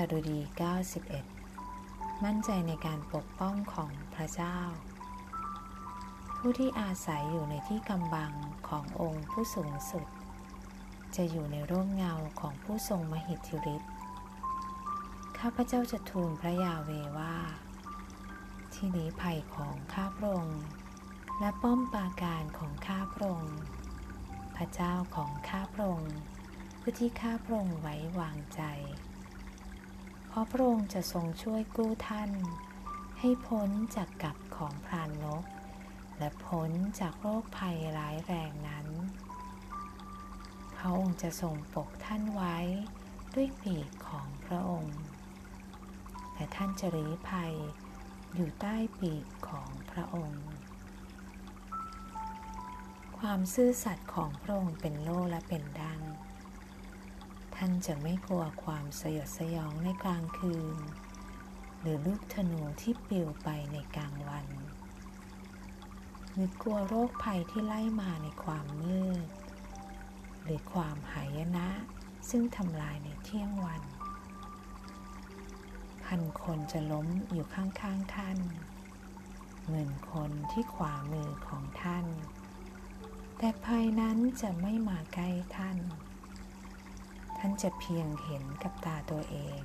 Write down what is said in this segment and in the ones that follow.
สดุดี 91 มั่นใจในการปกป้องของพระเจ้า ผู้ที่อาศัยอยู่ในที่กำบังขององค์ผู้สูงสุด จะอยู่ในร่มเงาของผู้ทรงมหิทธิฤทธิ์ข้าพเจ้าจะทูลพระยาเวว่า ที่นี้ภัยของข้าพระองค์และป้อมปราการของข้าพระองค์พระเจ้าของข้าพระองค์ผู้ที่ข้าพระองค์ไว้วางใจ ราะพระองค์จะทรงช่วยกู้ท่าน ให้พ้นจากกับของพรานนก และพ้นจากโรคภัยร้ายแรงนั้น พระองค์จะทรงปกท่านไว้ด้วยปีกของพระองค์ และท่านจะรีภัยอยู่ใต้ปีกของพระองค์ ความซื่อสัตย์ของพระองค์เป็นโล่และเป็นดัง ท่านจะไม่กลัวความสยดสยองในกลางคืน หรือลูกธนูที่ปลิวไปในกลางวันหรือกลัวโรคภัยที่ไล่มาในความมืด หรือความหายนะซึ่งทำลายในเที่ยงวัน พันคนจะล้มอยู่ข้างๆท่านหมื่นคนที่ขวามือของท่าน แต่ภัยนั้นจะไม่มาใกล้ท่าน ท่านจะเพียงเห็นกับตาตัวเอง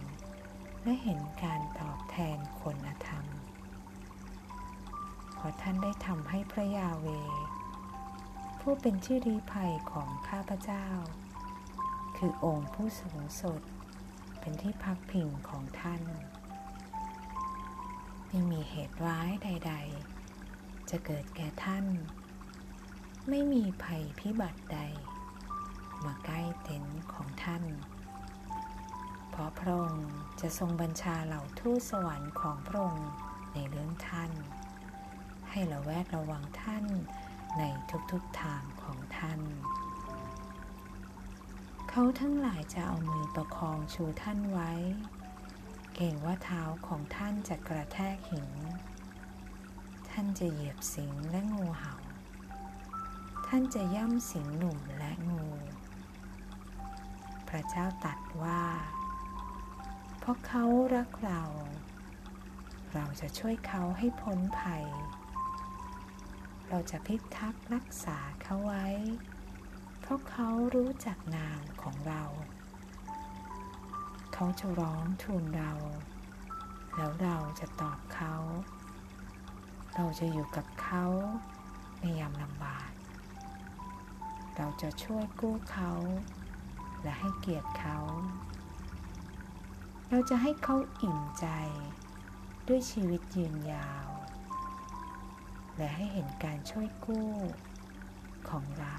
และเห็นการตอบแทนคนธรรมเพราะท่านได้ทำให้พระยาเว ผู้เป็นชื่อรีภัยของข้าพเจ้า คือองค์ผู้สูงสุดเป็นที่พักพิงของท่าน ไม่มีเหตุร้ายใด ๆ จะเกิดแก่ท่าน ไม่มีภัยพิบัติใด มาใกล้เต็นท์ของท่าน เพราะพระองค์จะทรงบัญชาเหล่าทูตสวรรค์ของพระองค์ในเรื่องท่าน ให้ระแวดระวังท่านในทุกๆทางของท่าน เขาทั้งหลายจะเอามือประคองชูท่านไว้ เก่งว่าเท้าของท่านจะกระแทกหิน ท่านจะเหยียบสิงและงูเห่า ท่านจะย่ำสิงหนุ่มและงู พระเจ้าตัดว่า เพราะเขารักเรา เราจะช่วยเขาให้พ้นภัย เราจะพิทักษ์รักษาเขาไว้ เพราะเขารู้จักนามของเรา เขาจะร้องทูลเรา แล้วเราจะตอบเขา เราจะอยู่กับเขาในยามลำบาก เราจะช่วยกู้เขา และให้เกียรติเขา เราจะให้เขาอิ่มใจด้วยชีวิตยืนยาว และให้เห็นการช่วยกู้ของเรา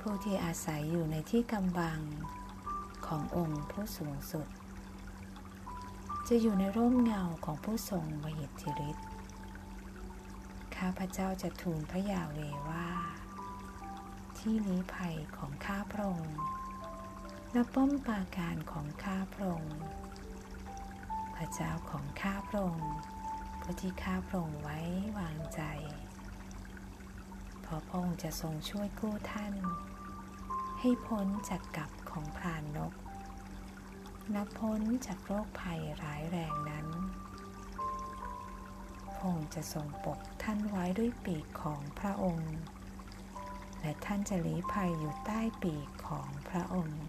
ผู้ที่อาศัยอยู่ในที่กำบังขององค์ผู้สูงสุด จะอยู่ในร่มเงาของผู้ทรงมหิทธิฤทธิ์ข้าพเจ้าจะทูลพระยาเวว่า ที่นี้ภัยของข้าพระองค์และป้อมปราการของข้าพระองค์พระเจ้าของข้าพระองค์ผู้ที่ข้าพระองค์ไว้วางใจเพราะพระองค์จะทรงช่วยกู้ท่าน ให้พ้นจากกับของพรานนก นับพ้นจากโรคภัยร้ายแรงนั้นพระองค์จะทรงปกท่านไว้ด้วยปีกของพระองค์ และท่านจะลี้ภัยอยู่ใต้ปีกของพระองค์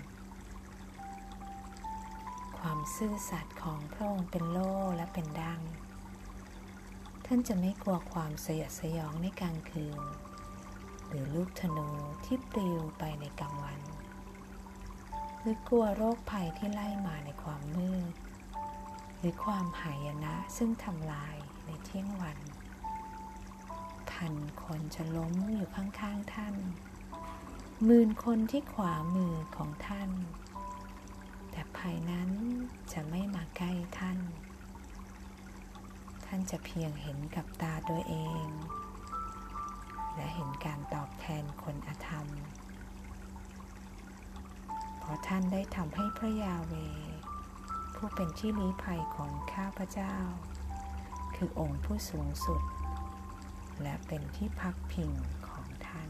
ความซื่อสัตย์ของพระองค์เป็นโล่และเป็นดังท่านจะไม่กลัวความสยดสยองในกลางคืน หรือลูกธนูที่ปลิวไปในกลางวัน รือกลัวโรคภัยที่ไล่มาในความมืด หรือความหายนะซึ่งทำลายในเที่ยงวัน พันคนจะล้มอยู่ข้างๆท่านหมื่นคนที่ขวามือของท่าน แต่ภัยนั้นจะไม่มาใกล้ท่าน ท่านจะเพียงเห็นกับตาตัวเอง และเห็นการตอบแทนคนอธรรม ราะท่านได้ทำให้พระยาเว ผู้เป็นที่ลี้ภัยของข้าพเจ้า คือองค์ผู้สูงสุด และเป็นที่พักพิงของท่าน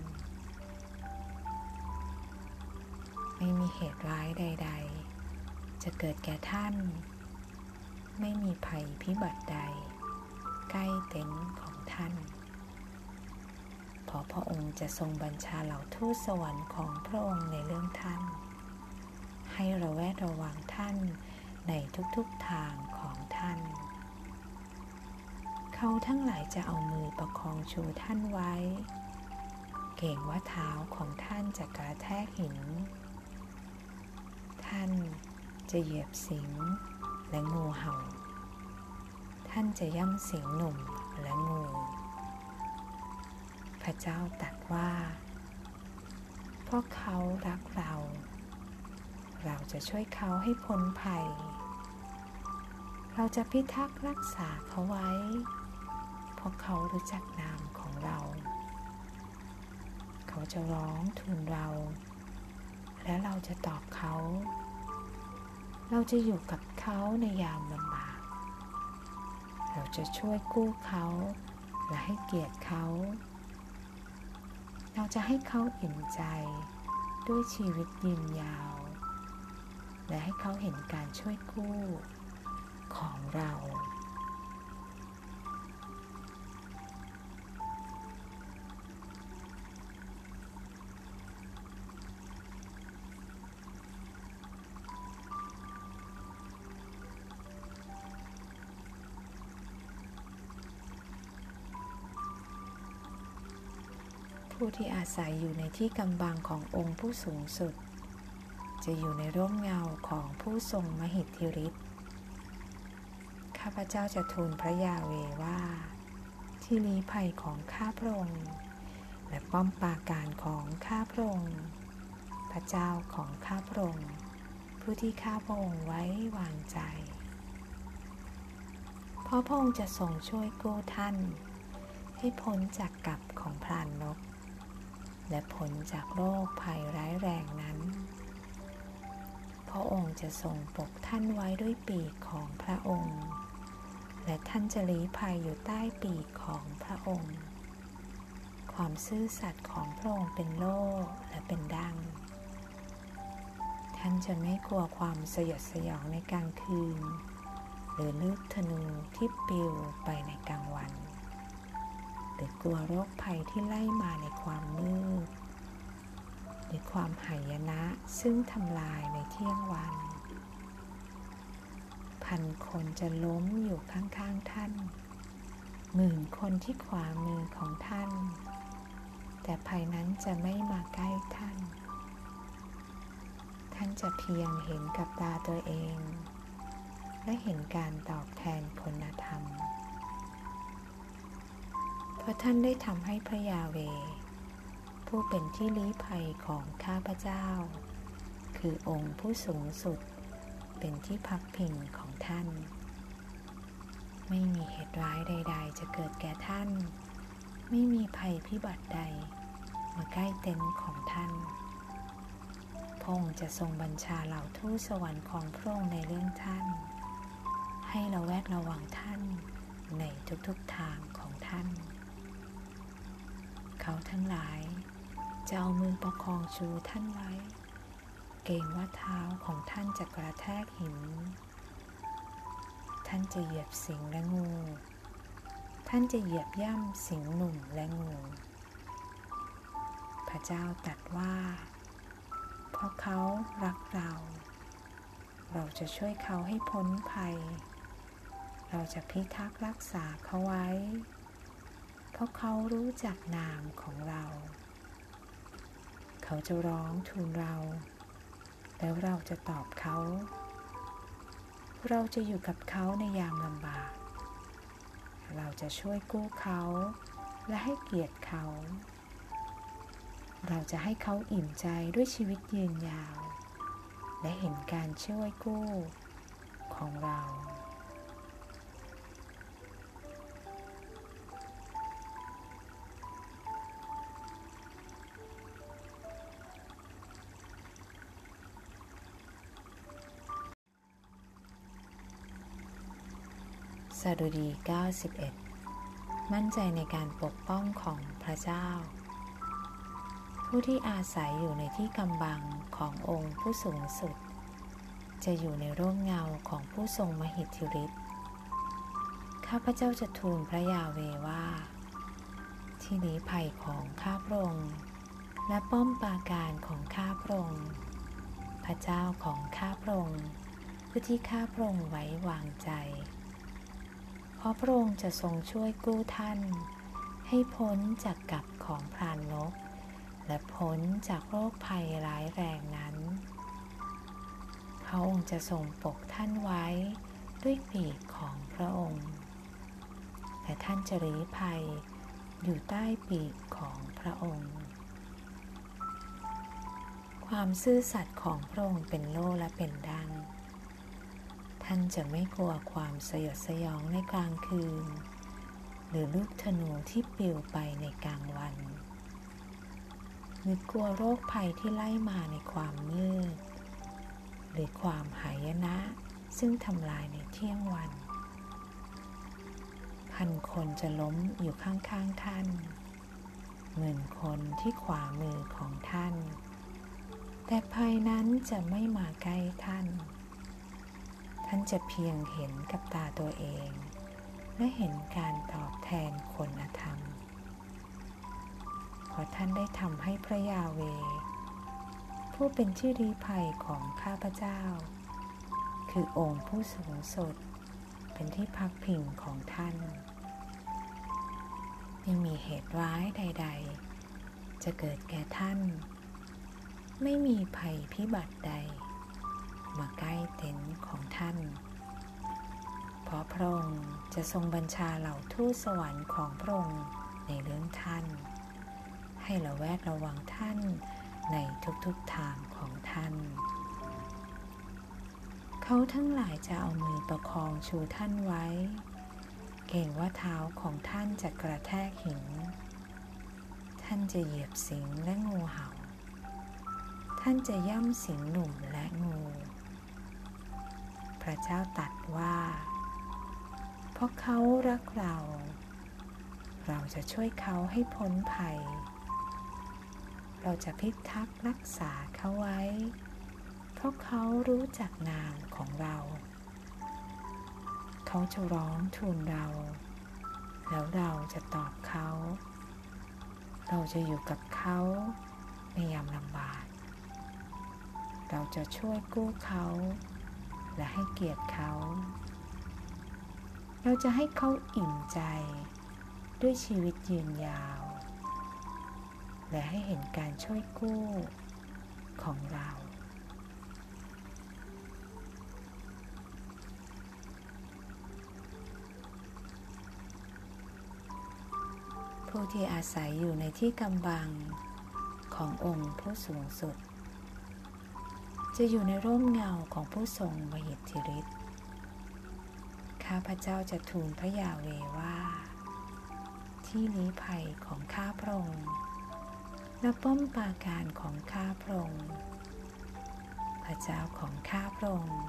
ไม่มีเหตุร้ายใด ๆ จะเกิดแก่ท่าน ไม่มีภัยพิบัติใด ใกล้เต็นท์ของท่านเพราะพระองค์จะทรงบัญชาเหล่าทูตสวรรค์ของพระองค์ในเรื่องท่าน ให้ระแวดระวังท่านในทุกๆทางของท่าน เขาทั้งหลายจะเอามือประคองชูท่านไว้ เก่งว่าเท้าของท่านจะกระแทกหิน ท่านจะเหยียบสิงและงูเห่า ท่านจะย่ำสิงหนุ่มและงู พระเจ้าตรัสว่าเพราะเขารักเรา เราจะช่วยเขาให้พ้นภัย เราจะพิทักษ์รักษาเขาไว้ เพราะเขารู้จักนามของเรา เขาจะร้องทูลเรา และเราจะตอบเขา เราจะอยู่กับเขาในยามลำบาก เราจะช่วยกู้เขาและให้เกียรติเขา เราจะให้เขาอิ่มใจด้วยชีวิตยืนยาว และให้เขาเห็นการช่วยกู้ของเรา ผู้ที่อาศัยอยู่ในที่กำบังขององค์ผู้สูงสุด จะอยู่ในร่มเงาของผู้ทรงมหิทธิฤทธิ์ ข้าพเจ้าจะทูลพระยาเวว่า ที่ลี้ภัยของข้าพระองค์ และป้อมปราการของข้าพระองค์ พระเจ้าของข้าพระองค์ ผู้ที่ข้าพระองค์ไว้วางใจ เพราะพระองค์จะทรงช่วยกู้ท่าน ให้พ้นจากกับของพรานนกและพ้นจากโรคภัยร้ายแรงนั้น พระองค์จะทรงปกท่านไว้ด้วยปีกของพระองค์ และท่านจะลี้ภัยอยู่ใต้ปีกของพระองค์ ความซื่อสัตย์ของพระองค์เป็นโล่และเป็นดัง ท่านจะไม่กลัวความสยดสยองในกลางคืน หรือลูกธนูที่ปลิวไปในกลางวัน หรือกลัวโรคภัยที่ไล่มาในความมืด หรือความหายนะซึ่งทำลายในเที่ยงวัน พันคนจะล้มอยู่ข้างๆท่าน หมื่นคนที่ขวามือของท่าน แต่ภัยนั้นจะไม่มาใกล้ท่าน ท่านจะเพียงเห็นกับตาตัวเอง และเห็นการตอบแทนคุณธรรม เพราะท่านได้ทำให้พระยาเว ผู้เป็นที่ลี้ภัยของข้าพเจ้า คือองค์ผู้สูงสุด เป็นที่พักพิงของท่าน ไม่มีเหตุร้ายใด ๆ จะเกิดแก่ท่าน ไม่มีภัยพิบัติใด มาใกล้เต็นท์ของท่านพระองค์จะทรงบัญชาเหล่าทูตสวรรค์ของพระองค์ในเรื่องท่าน ให้เราแวดระวังท่านในทุกๆทางของท่าน เขาทั้งหลาย จะเอามือประคองชูท่านไว้ เกรงว่าเท้าของท่านจะกระแทกหิน ท่านจะเหยียบสิงและงู ท่านจะเหยียบย่ำสิงหนุ่มและงู พระเจ้าตรัสว่า เพราะเขารักเรา เราจะช่วยเขาให้พ้นภัย เราจะพิทักษ์รักษาเขาไว้ เพราะเขารู้จักนามของเรา เขาจะร้องทูลเรา แล้วเราจะตอบเขา เราจะอยู่กับเขาในยามลำบาก เราจะช่วยกู้เขาและให้เกียรติเขา เราจะให้เขาอิ่มใจด้วยชีวิตยืนยาว และเห็นการช่วยกู้ของเรา สดุดี 91 มั่นใจในการปกป้องของพระเจ้า ผู้ที่อาศัยอยู่ในที่กำบังขององค์ผู้สูงสุด จะอยู่ในร่มเงาของผู้ทรงมหิทธิฤทธิ์ข้าพเจ้าจะทูลพระยาเวว่า ที่ลี้ภัยของข้าพระองค์และป้อมปราการของข้าพระองค์พระเจ้าของข้าพระองค์ผู้ที่ข้าพระองค์ไว้วางใจ เพราะพระองค์จะทรงช่วยกู้ท่าน ให้พ้นจากกับของพรานนก และพ้นจากโรคภัยร้ายแรงนั้น พระองค์จะทรงปกท่านไว้ด้วยปีกของพระองค์ และท่านจะรีภัยอยู่ใต้ปีกของพระองค์ความซื่อสัตย์ของพระองค์เป็นโล่และเป็นดัง ท่านจะไม่กลัวความสยดสยองในกลางคืน หรือลูกธนูที่ปลิวไปในกลางวัน หรือกลัวโรคภัยที่ไล่มาในความมืด หรือความหายนะ ซึ่งทำลายในเที่ยงวัน พันคนจะล้มอยู่ข้างๆท่านหมื่นคนที่ขวามือของท่าน แต่ภัยนั้นจะไม่มาใกล้ท่าน ท่านจะเพียงเห็นกับตาตัวเอง และเห็นการตอบแทนคนธรรมเพราะท่านได้ทำให้พระยาเว ผู้เป็นที่อรีภัยของข้าพเจ้า คือองค์ผู้สูงสุดเป็นที่พักพิงของท่าน ไม่มีเหตุร้ายใด ๆ จะเกิดแก่ท่าน ไม่มีภัยพิบัติใด มาใกล้เต็นท์ของท่าน เพราะพระองค์จะทรงบัญชาเหล่าทูตสวรรค์ของพระองค์ในเรื่องท่าน ให้ระแวดระวังท่านในทุกๆทางของท่าน เขาทั้งหลายจะเอามือประคองชูท่านไว้ เก่งว่าเท้าของท่านจะกระแทกหิน ท่านจะเหยียบสิงและงูเห่า ท่านจะย่ำสิงหนุ่มและงู ระเจ้าตรัสว่า เพราะเขารักเรา เราจะช่วยเขาให้พ้นภัย เราจะพิทักษ์รักษาเขาไว้ เพราะเขารู้จักนามของเรา เขาจะร้องทูลเรา แล้วเราจะตอบเขา เราจะอยู่กับเขาในยามลำบาก เราจะช่วยกู้เขา และให้เกียรติเขา เราจะให้เขาอิ่มใจด้วยชีวิตยืนยาว และให้เห็นการช่วยกู้ของเราผู้ที่อาศัยอยู่ในที่กำบังขององค์ผู้สูงสุด จะอยู่ในร่มเงาของผู้ทรงมหิทธิฤทธิ์ข้าพเจ้าจะทูลพระยาเวว่า ที่ลี้ภัยของข้าพระองค์และป้อมปราการของข้าพระองค์พระเจ้าของข้าพระองค์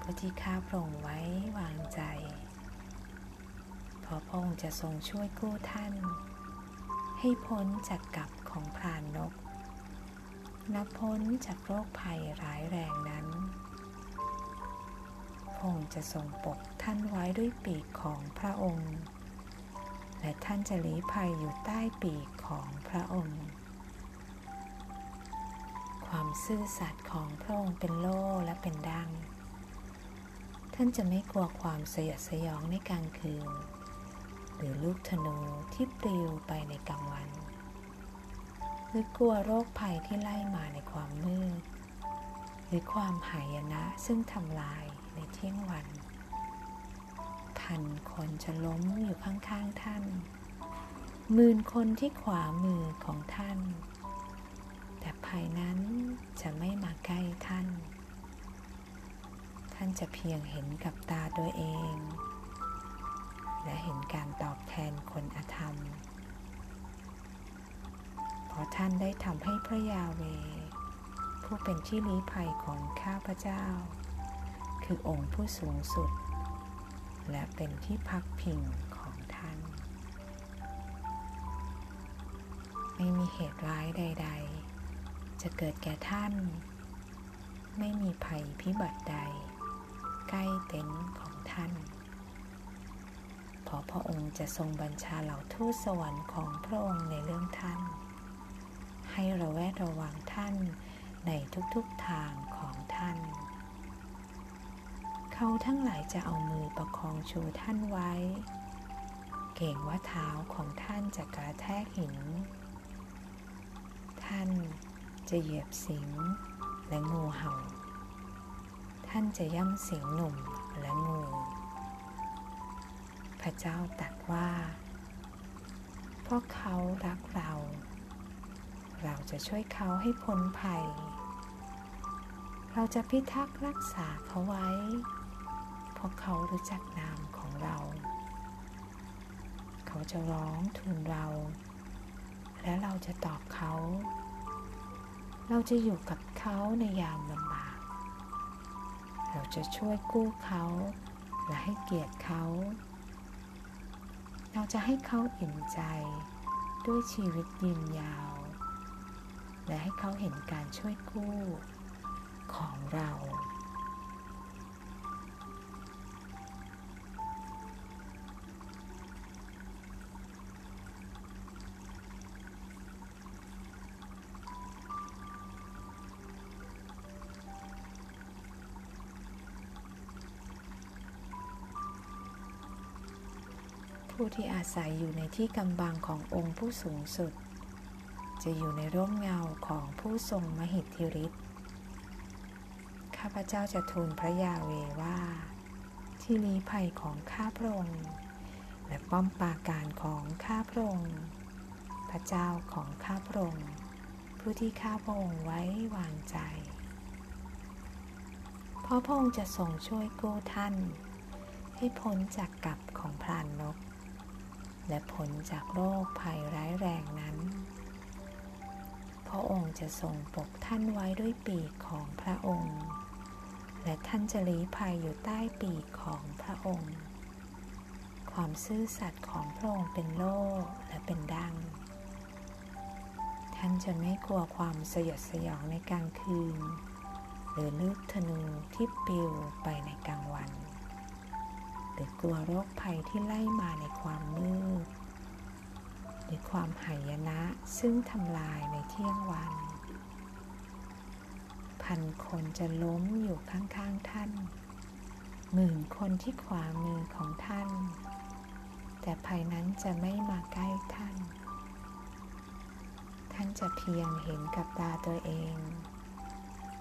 ผู้ที่ข้าพระองค์ไว้วางใจเพราะพระองค์จะทรงช่วยกู้ท่าน ให้พ้นจากกับของพรานนก นับพ้นจากโรคภัยร้ายแรงนั้นพระองค์จะทรงปกท่านไว้ด้วยปีกของพระองค์ และท่านจะลี้ภัยอยู่ใต้ปีกของพระองค์ ความซื่อสัตย์ของพระองค์เป็นโล่และเป็นดัง ท่านจะไม่กลัวความสยดสยองในกลางคืน หรือลูกธนูที่ปลิวไปในกลางวัน หรือกลัวโรคภัยที่ไล่มาในความมืด หรือความหายนะซึ่งทำลายในเที่ยงวัน พันคนจะล้มอยู่ข้างๆท่านหมื่นคนที่ขวามือของท่าน แต่ภัยนั้นจะไม่มาใกล้ท่าน ท่านจะเพียงเห็นกับตาตัวเอง และเห็นการตอบแทนคนอธรรม เพราะท่านได้ทำให้พระยาเว ผู้เป็นที่ลี้ภัยของข้าพเจ้า คือองค์ผู้สูงสุด และเป็นที่พักพิงของท่าน ไม่มีเหตุร้ายใด ๆ จะเกิดแก่ท่าน ไม่มีภัยพิบัติใด ใกล้เต็นท์ของท่านเพราะพระองค์จะทรงบัญชาเหล่าทูตสวรรค์ของพระองค์ในเรื่องท่าน ให้ระแวดระวังท่านในทุกๆทางของท่าน เขาทั้งหลายจะเอามือประคองชูท่านไว้ เก่งว่าเท้าของท่านจะกระแทกหิน ท่านจะเหยียบสิงและงูเห่า ท่านจะย่ำสิงหนุ่มและงู พระเจ้าตรัสว่า เพราะเขารักเรา เราจะช่วยเขาให้พ้นภัย เราจะพิทักษ์รักษาเขาไว้ เพราะเขารู้จักนามของเรา เขาจะร้องทูลเรา และเราจะตอบเขา เราจะอยู่กับเขาในยามลำบาก เราจะช่วยกู้เขาและให้เกียรติเขา เราจะให้เขาอิ่มใจด้วยชีวิตยืนยาว และให้เขาเห็นการช่วยกู้ของเรา ผู้ที่อาศัยอยู่ในที่กำบังขององค์ผู้สูงสุด จะอยู่ในร่มเงาของผู้ทรงมหิทธิฤทธิ์ ข้าพเจ้าจะทูลพระยาเวว่า ที่ลี้ภัยของข้าพระองค์และป้อมปราการของข้าพระองค์ พระเจ้าของข้าพระองค์ ผู้ที่ข้าพระองค์ไว้วางใจ เพราะพระองค์จะทรงช่วยกู้ท่าน ให้พ้นจากกับของพรานนก และพ้นจากโรคภัยร้ายแรงนั้น พระองค์จะทรงปกท่านไว้ด้วยปีกของพระองค์ และท่านจะลี้ภัยอยู่ใต้ปีกของพระองค์ ความซื่อสัตย์ของพระองค์เป็นโล่และเป็นดัง ท่านจะไม่กลัวความสยดสยองในกลางคืน หรือลูกธนูที่ปลิวไปในกลางวัน หรือกลัวโรคภัยที่ไล่มาในความมืด หรือความหายนะซึ่งทำลายในเที่ยงวัน พันคนจะล้มอยู่ข้างๆท่าน หมื่นคนที่ขวามือของท่าน แต่ภัยนั้นจะไม่มาใกล้ท่าน ท่านจะเพียงเห็นกับตาตัวเอง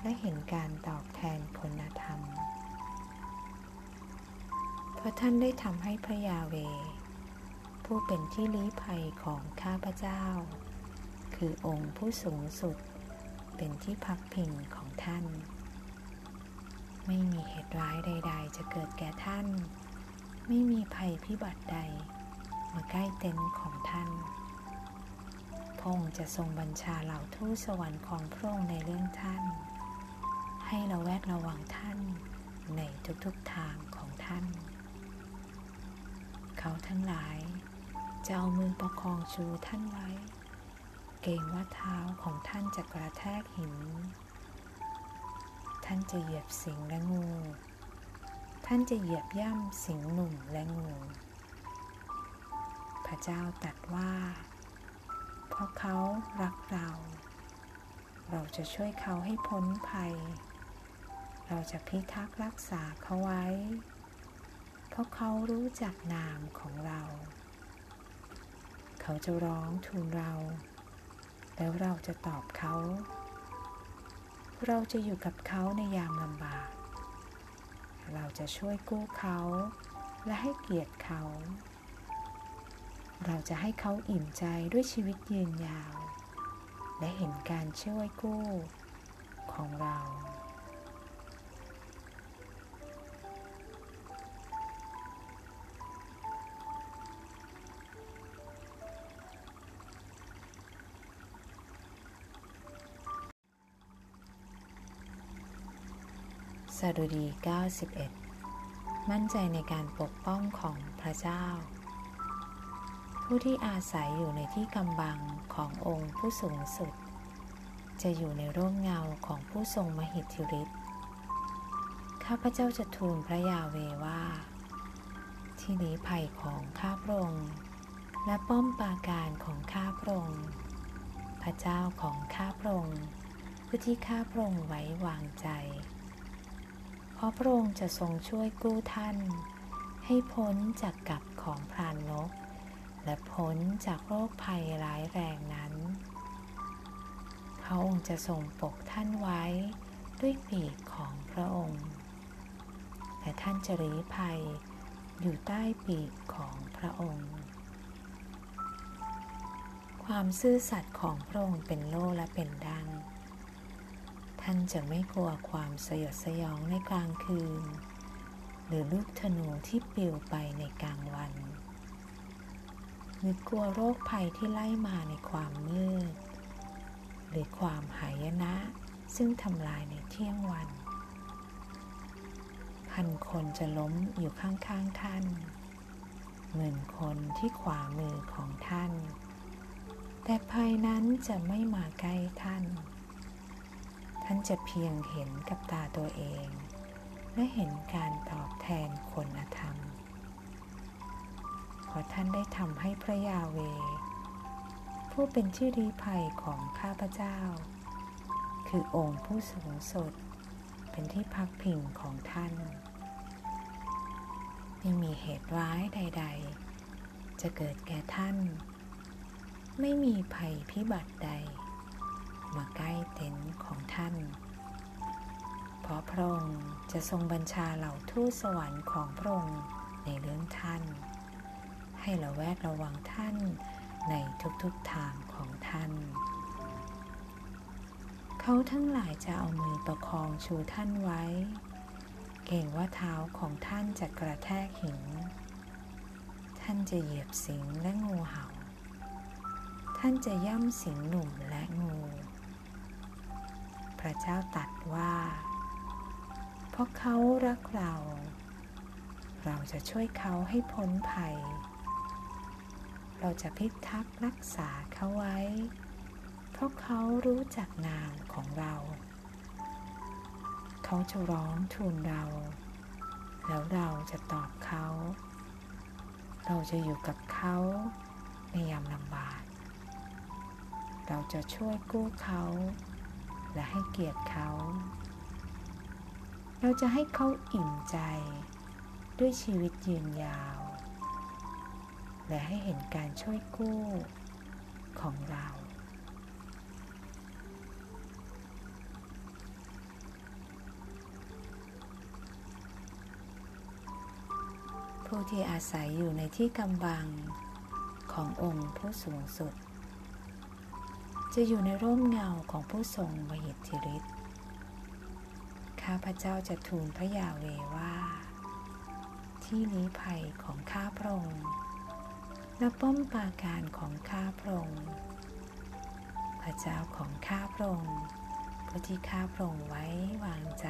และเห็นการตอบแทนคุณธรรม เพราะท่านได้ทำให้พระยาเว ผู้เป็นที่ลี้ภัยของข้าพเจ้า คือองค์ผู้สูงสุด เป็นที่พักพิงของท่าน ไม่มีเหตุร้ายใด ๆ จะเกิดแก่ท่าน ไม่มีภัยพิบัติใด มาใกล้เต็นท์ของท่านพระองค์จะทรงบัญชาเหล่าทูตสวรรค์ของพระองค์ในเรื่องท่าน ให้ราแวดระวังท่านในทุกๆทางของท่าน เขาทั้งหลาย จะเอามือประคองชูท่านไว้ เกรงว่าเท้าของท่านจะกระแทกหิน ท่านจะเหยียบสิงและงู ท่านจะเหยียบย่ำสิงหนุ่มและงู พระเจ้าตรัสว่า เพราะเขารักเรา เราจะช่วยเขาให้พ้นภัย เราจะพิทักษ์รักษาเขาไว้ เพราะเขารู้จักนามของเรา เขาจะร้องทูลเรา แล้วเราจะตอบเขา เราจะอยู่กับเขาในยามลำบาก เราจะช่วยกู้เขาและให้เกียรติเขา เราจะให้เขาอิ่มใจด้วยชีวิตยืนยาว และเห็นการช่วยกู้ของเรา สดุดี 91 มั่นใจในการปกป้องของพระเจ้า ผู้ที่อาศัยอยู่ในที่กำบังขององค์ผู้สูงสุด จะอยู่ในร่มเงาของผู้ทรงมหิทธิฤทธิ์ข้าพเจ้าจะทูลพระยาเวว่า ที่นี้ภัยของข้าพระองค์และป้อมปราการของข้าพระองค์พระเจ้าของข้าพระองค์ผู้ที่ข้าพระองค์ไว้วางใจ เพราะพระองค์จะทรงช่วยกู้ท่าน ให้พ้นจากกับของพรานนก และพ้นจากโรคภัยร้ายแรงนั้น พระองค์จะทรงปกท่านไว้ด้วยปีกของพระองค์ และท่านจะรีภัยอยู่ใต้ปีกของพระองค์ ความซื่อสัตย์ของพระองค์เป็นโล่และเป็นดัง ท่านจะไม่กลัวความสยดสยองในกลางคืน หรือลูกธนูที่ปลิวไปในกลางวันหรือกลัวโรคภัยที่ไล่มาในความมืด หรือความหายนะซึ่งทำลายในเที่ยงวัน พันคนจะล้มอยู่ข้างๆท่านหมื่นคนที่ขวามือของท่าน แต่ภัยนั้นจะไม่มาใกล้ท่าน ท่านจะเพียงเห็นกับตาตัวเอง และเห็นการตอบแทนคนธรรมเพราะท่านได้ทำให้พระยาเว ผู้เป็นที่อรีภัยของข้าพเจ้า คือองค์ผู้สูงสุดเป็นที่พักพิงของท่าน ไม่มีเหตุร้ายใด ๆ จะเกิดแก่ท่าน ไม่มีภัยพิบัติใด มาใกล้เต็นท์ของท่าน เพราะพระองค์จะทรงบัญชาเหล่าทูตสวรรค์ของพระองค์ในเรื่องท่าน ให้ระแวดระวังท่านในทุกๆทางของท่าน เขาทั้งหลายจะเอามือประคองชูท่านไว้ เก่งว่าเท้าของท่านจะกระแทกหิน ท่านจะเหยียบสิงและงูเห่า ท่านจะย่ำสิงหนุ่มและงู ระเจ้าตรัสว่า เพราะเขารักเรา เราจะช่วยเขาให้พ้นภัย เราจะพิทักษ์รักษาเขาไว้ เพราะเขารู้จักนามของเรา เขาจะร้องทูลเรา แล้วเราจะตอบเขา เราจะอยู่กับเขาในยามลำบากเราจะช่วยกู้เขา และให้เกียรติเขา เราจะให้เขาอิ่มใจด้วยชีวิตยืนยาว และให้เห็นการช่วยกู้ของเรา ผู้ที่อาศัยอยู่ในที่กำบังขององค์ผู้สูงสุด จะอยู่ในร่มเงาของผู้ทรงมหิทธิฤทธิ์ข้าพเจ้าจะทูลพระยาเวว่า ที่ลี้ภัยของข้าพระองค์และป้อมปราการของข้าพระองค์พระเจ้าของข้าพระองค์ผู้ที่ข้าพระองค์ไว้วางใจ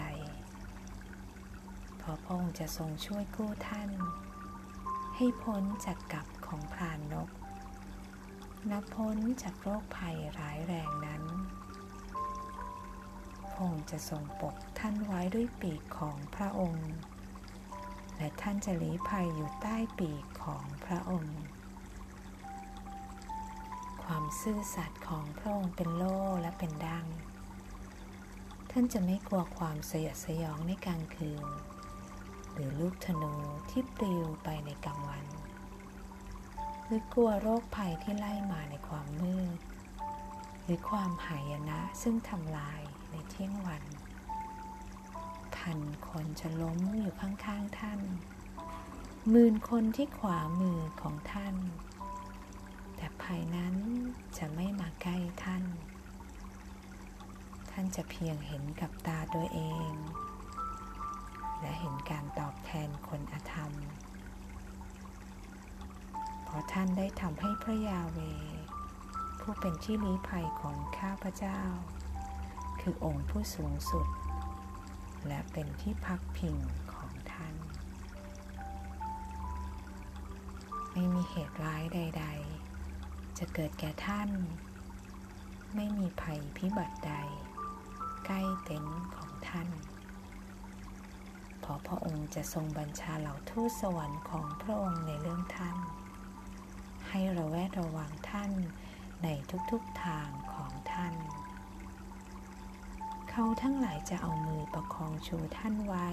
เพราะพระองค์จะทรงช่วยกู้ท่าน ให้พ้นจากกับของพรานนก นับพ้นจากโรคภัยร้ายแรงนั้นพระองค์จะทรงปกท่านไว้ด้วยปีกของพระองค์ และท่านจะลี้ภัยอยู่ใต้ปีกของพระองค์ ความซื่อสัตย์ของพระองค์เป็นโล่และเป็นดัง ท่านจะไม่กลัวความสยดสยองในกลางคืน หรือลูกธนูที่ปลิวไปในกลางวัน หรือกลัวโรคภัยที่ไล่มาในความมืด หรือความหายนะซึ่งทำลายในเที่ยงวัน พันคนจะล้มอยู่ข้างๆท่านหมื่นคนที่ขวามือของท่าน แต่ภัยนั้นจะไม่มาใกล้ท่าน ท่านจะเพียงเห็นกับตาตัวเอง และเห็นการตอบแทนคนอธรรม เพราะท่านได้ทำให้พระยาเว ผู้เป็นที่ลี้ภัยของข้าพเจ้า คือองค์ผู้สูงสุด และเป็นที่พักพิงของท่านในไม่มีเหตุร้ายใด ๆ จะเกิดแก่ท่าน ไม่มีภัยพิบัติใด ใกล้เต็นท์ของท่านเพราะพระองค์จะทรงบัญชาเหล่าทูตสวรรค์ของพระองค์ในเรื่องท่าน ให้ระแวดระวังท่านในทุกๆทางของท่าน เขาทั้งหลายจะเอามือประคองชูท่านไว้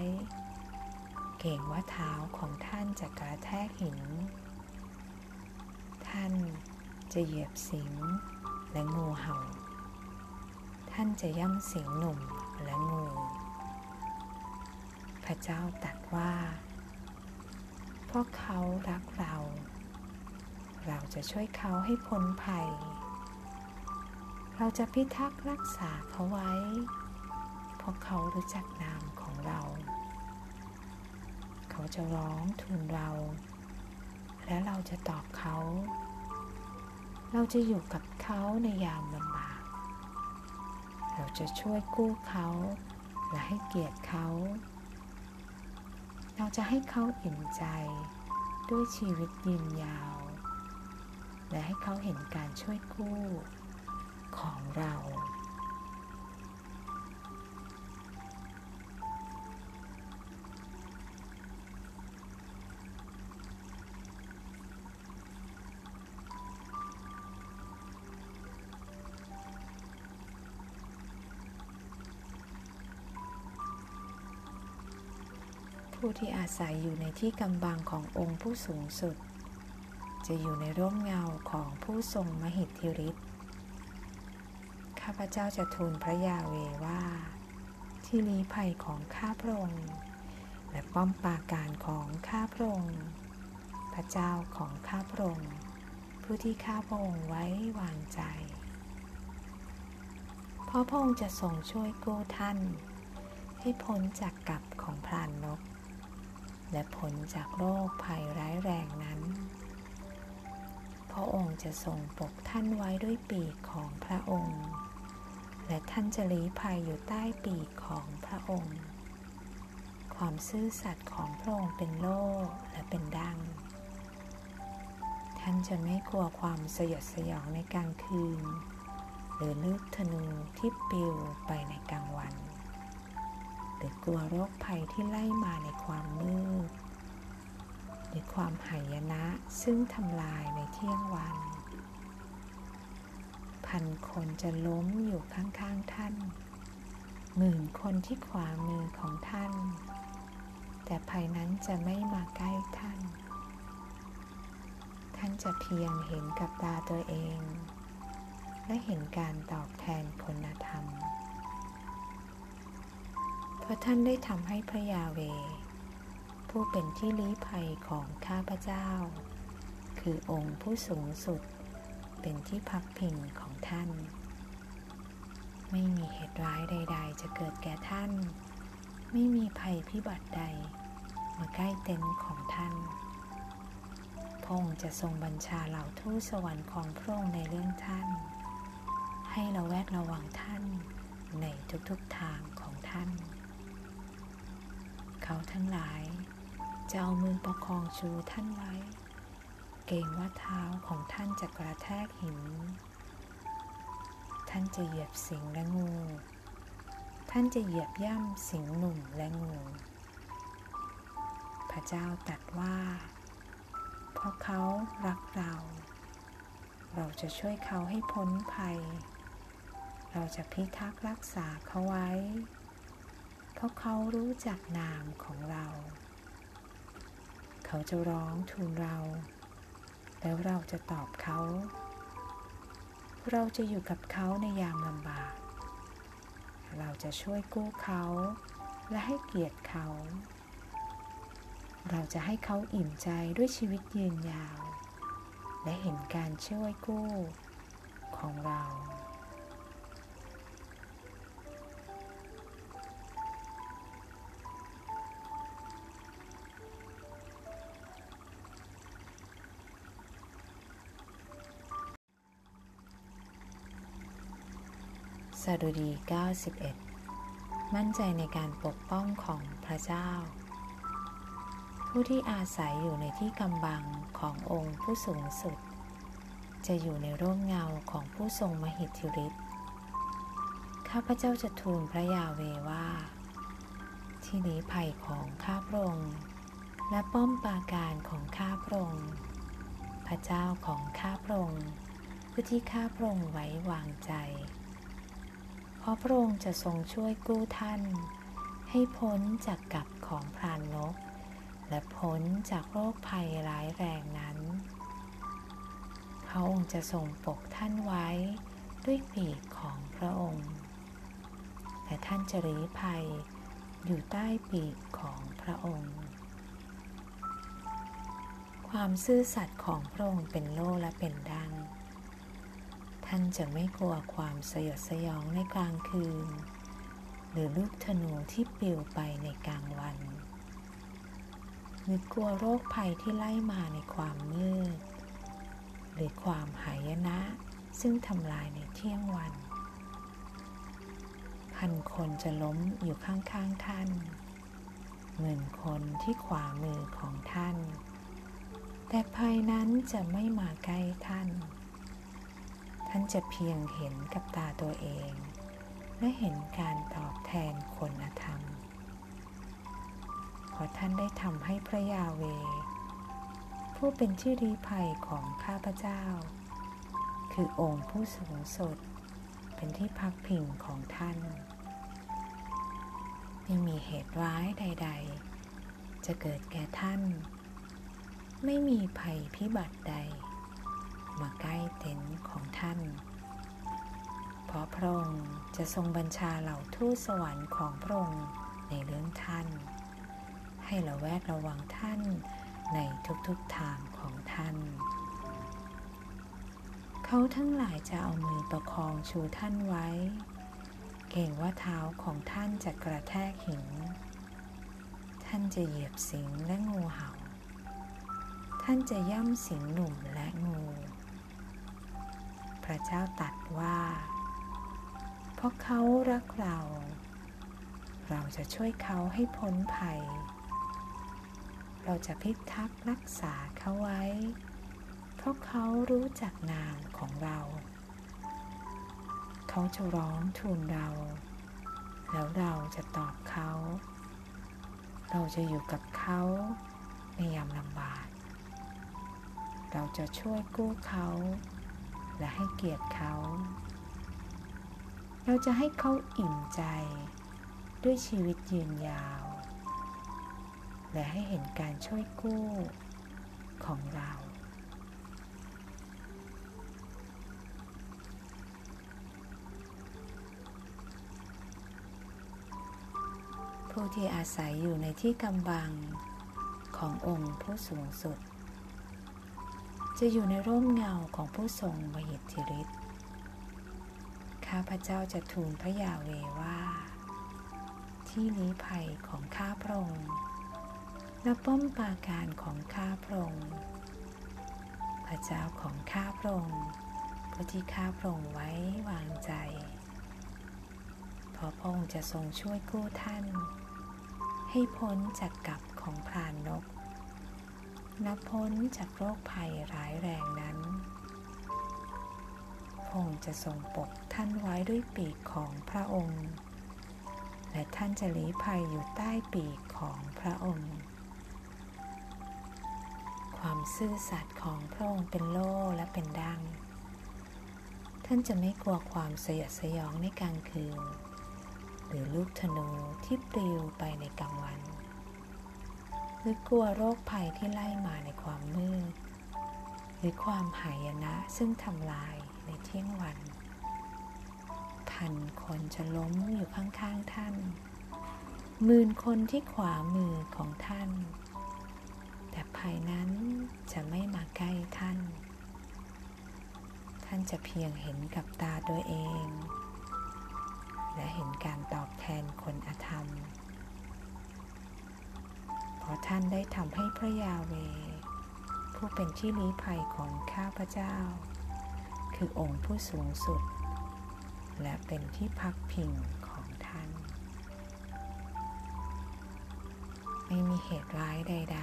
เก่งว่าเท้าของท่านจะกระแทกหิน ท่านจะเหยียบสิงและงูเห่า ท่านจะย่ำสิงหนุ่มและงู พระเจ้าตรัสว่า เพราะเขารักเรา เราจะช่วยเขาให้พ้นภัย เราจะพิทักษ์รักษาเขาไว้ เพราะเขารู้จักนามของเรา เขาจะร้องทูลเรา และเราจะตอบเขา เราจะอยู่กับเขาในยามลำบาก เราจะช่วยกู้เขาและให้เกียรติเขา เราจะให้เขาอิ่มใจด้วยชีวิตยืนยาว และให้เขาเห็นการช่วยกู้ของเรา ผู้ที่อาศัยอยู่ในที่กำบังขององค์ผู้สูงสุด จะอยู่ในร่มเงาของผู้ทรงมหิทธิฤทธิ์ข้าพเจ้าจะทูลพระยาเวว่า ที่ลี้ภัยของข้าพระองค์และป้อมปราการของข้าพระองค์พระเจ้าของข้าพระองค์ผู้ที่ข้าพระองค์ไว้วางใจ เพราะพระองค์จะทรงช่วยกู้ท่าน ให้พ้นจากกับของพรานนก และพ้นจากโรคภัยร้ายแรงนั้น พระองค์จะทรงปกท่านไว้ด้วยปีกของพระองค์ และท่านจะลี้ภัยอยู่ใต้ปีกของพระองค์ ความซื่อสัตย์ของพระองค์เป็นโล่และเป็นดัง ท่านจะไม่กลัวความสยดสยองในกลางคืน หรือลูกธนูที่ปลิวไปในกลางวัน หรือกลัวโรคภัยที่ไล่มาในความมืด หรือความหายนะซึ่งทำลายในเที่ยงวัน พันคนจะล้มอยู่ข้างๆท่าน หมื่นคนที่ขวามือของท่าน แต่ภัยนั้นจะไม่มาใกล้ท่าน ท่านจะเพียงเห็นกับตาตัวเอง และเห็นการตอบแทนคุณธรรม เพราะท่านได้ทำให้พระยาเว ผู้เป็นที่ลี้ภัยของข้าพเจ้า คือองค์ผู้สูงสุด เป็นที่พักพิงของท่าน ไม่มีเหตุร้ายใด ๆ จะเกิดแก่ท่าน ไม่มีภัยพิบัติใด มาใกล้เต็นท์ของท่านพระองค์จะทรงบัญชาเหล่าทูตสวรรค์ของพระองค์ในเรื่องท่าน ให้ราแวดระวังท่านในทุกๆทางของท่าน เขาทั้งหลาย จะเอามือประคองชูท่านไว้ เกรงว่าเท้าของท่านจะกระแทกหิน ท่านจะเหยียบสิงและงู ท่านจะเหยียบย่ำสิงหนุ่มและงู พระเจ้าตรัสว่า เพราะเขารักเรา เราจะช่วยเขาให้พ้นภัย เราจะพิทักษ์รักษาเขาไว้ เพราะเขารู้จักนามของเรา เขาจะร้องทูลเรา แล้วเราจะตอบเขา เราจะอยู่กับเขาในยามลำบาก เราจะช่วยกู้เขาและให้เกียรติเขา เราจะให้เขาอิ่มใจด้วยชีวิตยืนยาว และเห็นการช่วยกู้ของเรา สดุดี 91 มั่นใจในการปกป้องของพระเจ้า ผู้ที่อาศัยอยู่ในที่กำบังขององค์ผู้สูงสุด จะอยู่ในร่มเงาของผู้ทรงมหิทธิฤทธิ์ข้าพเจ้าจะทูลพระยาเวว่า ที่นี้ภัยของข้าพระองค์และป้อมปราการของข้าพระองค์พระเจ้าของข้าพระองค์ผู้ที่ข้าพระองค์ไว้วางใจ เพราะพระองค์จะทรงช่วยกู้ท่าน ให้พ้นจากกับของพรานนก และพ้นจากโรคภัยร้ายแรงนั้น พระองค์จะทรงปกท่านไว้ด้วยปีกของพระองค์และท่านจะรีภัยอยู่ใต้ปีกของพระองค์ ความซื่อสัตย์ของพระองค์เป็นโล่และเป็นดัง ท่านจะไม่กลัวความสยดสยองในกลางคืน หรือลูกธนูที่ปลิวไปในกลางวันหรือกลัวโรคภัยที่ไล่มาในความมืด หรือความหายนะซึ่งทำลายในเที่ยงวัน พันคนจะล้มอยู่ข้างๆท่านหมื่นคนที่ขวามือของท่าน แต่ภัยนั้นจะไม่มาใกล้ท่าน ท่านจะเพียงเห็นกับตาตัวเอง และเห็นการตอบแทนคนธรรมเพราะท่านได้ทำให้พระยาเว ผู้เป็นที่อรีภัยของข้าพเจ้า คือองค์ผู้สูงสุด เป็นที่พักพิงของท่าน ไม่มีเหตุร้ายใด ๆ จะเกิดแก่ท่าน ไม่มีภัยพิบัติใด มาใกล้เต็นท์ของท่าน เพราะพระองค์จะทรงบัญชาเหล่าทูตสวรรค์ของพระองค์ในเรื่องท่าน ให้ระแวดระวังท่านในทุกๆทางของท่าน เขาทั้งหลายจะเอามือประคองชูท่านไว้ เก่งว่าเท้าของท่านจะกระแทกหิน ท่านจะเหยียบสิงและงูเห่า ท่านจะย่ำสิงหนุ่มและงู พระเจ้าตรัสว่า เพราะเขารักเรา เราจะช่วยเขาให้พ้นภัย เราจะพิทักษ์รักษาเขาไว้ เพราะเขารู้จักนามของเรา เขาจะร้องทูลเรา แล้วเราจะตอบเขา เราจะอยู่กับเขาในยามลำบาก เราจะช่วยกู้เขา และให้เกียรติเขา เราจะให้เขาอิ่มใจด้วยชีวิตยืนยาว และให้เห็นการช่วยกู้ของเราผู้ที่อาศัยอยู่ในที่กำบังขององค์ผู้สูงสุด จะอยู่ในร่มเงาของผู้ทรงมหิทธิฤทธิ์ข้าพเจ้าจะทูลพระยาเวว่า ที่ลี้ภัยของข้าพระองค์และป้อมปราการของข้าพระองค์พระเจ้าของข้าพระองค์ผู้ที่ข้าพระองค์ไว้วางใจเพราะพระองค์จะทรงช่วยกู้ท่าน ให้พ้นจากกับของพรานนก นับพ้นจากโรคภัยร้ายแรงนั้นพระองค์จะทรงปกท่านไว้ด้วยปีกของพระองค์ และท่านจะลี้ภัยอยู่ใต้ปีกของพระองค์ ความซื่อสัตย์ของพระองค์เป็นโล่และเป็นดัง ท่านจะไม่กลัวความสยดสยองในกลางคืน หรือลูกธนูที่ปลิวไปในกลางวัน หรือกลัวโรคภัยที่ไล่มาในความมืด หรือความหายนะซึ่งทำลายในเที่ยงวัน พันคนจะล้มอยู่ข้างๆท่านหมื่นคนที่ขวามือของท่าน แต่ภัยนั้นจะไม่มาใกล้ท่าน ท่านจะเพียงเห็นกับตาตัวเอง และเห็นการตอบแทนคนอธรรม เพราะท่านได้ทำให้พระยาเว ผู้เป็นที่ลี้ภัยของข้าพเจ้า คือองค์ผู้สูงสุด และเป็นที่พักพิงของท่าน ไม่มีเหตุร้ายใด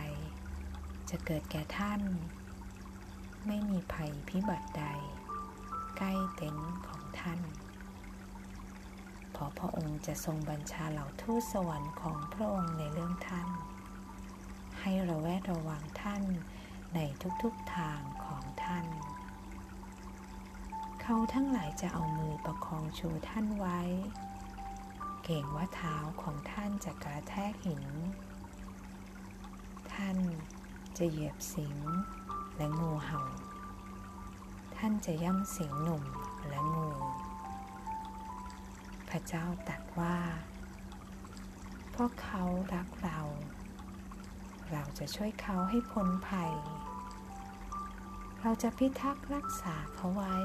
ๆ จะเกิดแก่ท่าน ไม่มีภัยพิบัติใด ใกล้เต็นท์ของท่านเพราะพระองค์จะทรงบัญชาเหล่าทูตสวรรค์ของพระองค์ในเรื่องท่าน ให้ระแวดระวังท่านในทุกๆทางของท่าน เขาทั้งหลายจะเอามือประคองชูท่านไว้ เก่งว่าเท้าของท่านจะกระแทกหิน ท่านจะเหยียบสิงและงูเห่า ท่านจะย่ำสิงหนุ่มและงู พระเจ้าตรัสว่า เพราะเขารักเรา เราจะช่วยเขาให้พ้นภัย เราจะพิทักษ์รักษาเขาไว้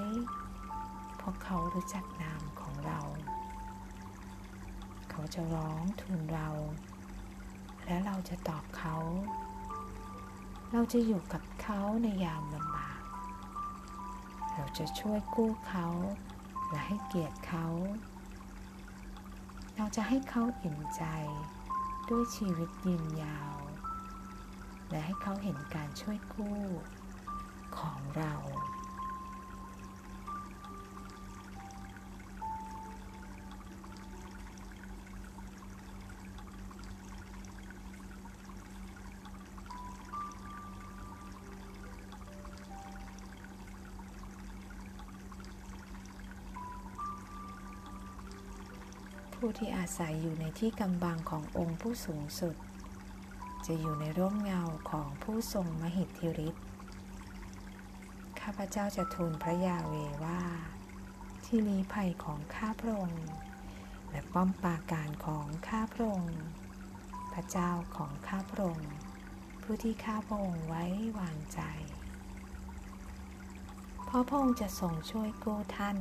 เพราะเขารู้จักนามของเรา เขาจะร้องทูลเรา และเราจะตอบเขา เราจะอยู่กับเขาในยามลำบาก เราจะช่วยกู้เขาและให้เกียรติเขา เราจะให้เขาอิ่มใจด้วยชีวิตยืนยาว และให้เขาเห็นการช่วยกู้ของเรา ผู้ที่อาศัยอยู่ในที่กำบังขององค์ผู้สูงสุด จะอยู่ในร่มเงาของผู้ทรงมหิทธิฤทธิ์ข้าพเจ้าจะทูลพระยาเวว่า ที่ลี้ภัยของข้าพระองค์และป้อมปราการของข้าพระองค์พระเจ้าของข้าพระองค์ผู้ที่ข้าพระองค์ไว้วางใจ เพราะพระองค์จะทรงช่วยกู้ท่าน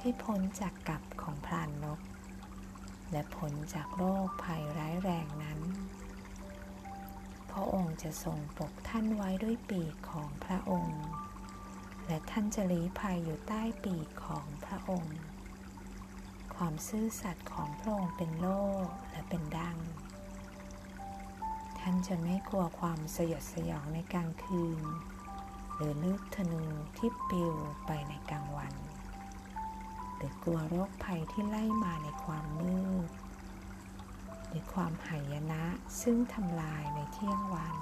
ให้พ้นจากกับของพรานนก และพ้นจากโรคภัยร้ายแรงนั้น ระองค์จะทรงปกท่านไว้ด้วยปีกของพระองค์ และท่านจะลี้ภัยอยู่ใต้ปีกของพระองค์ ความซื่อสัตย์ของพระองค์เป็นโล่และเป็นดัง ท่านจะไม่กลัวความสยดสยองในกลางคืน หรือลูกธนูที่ปลิวไปในกลางวัน หรือกลัวโรคภัยที่ไล่มาในความมืด หรือความหายนะซึ่งทำลายในเที่ยงวัน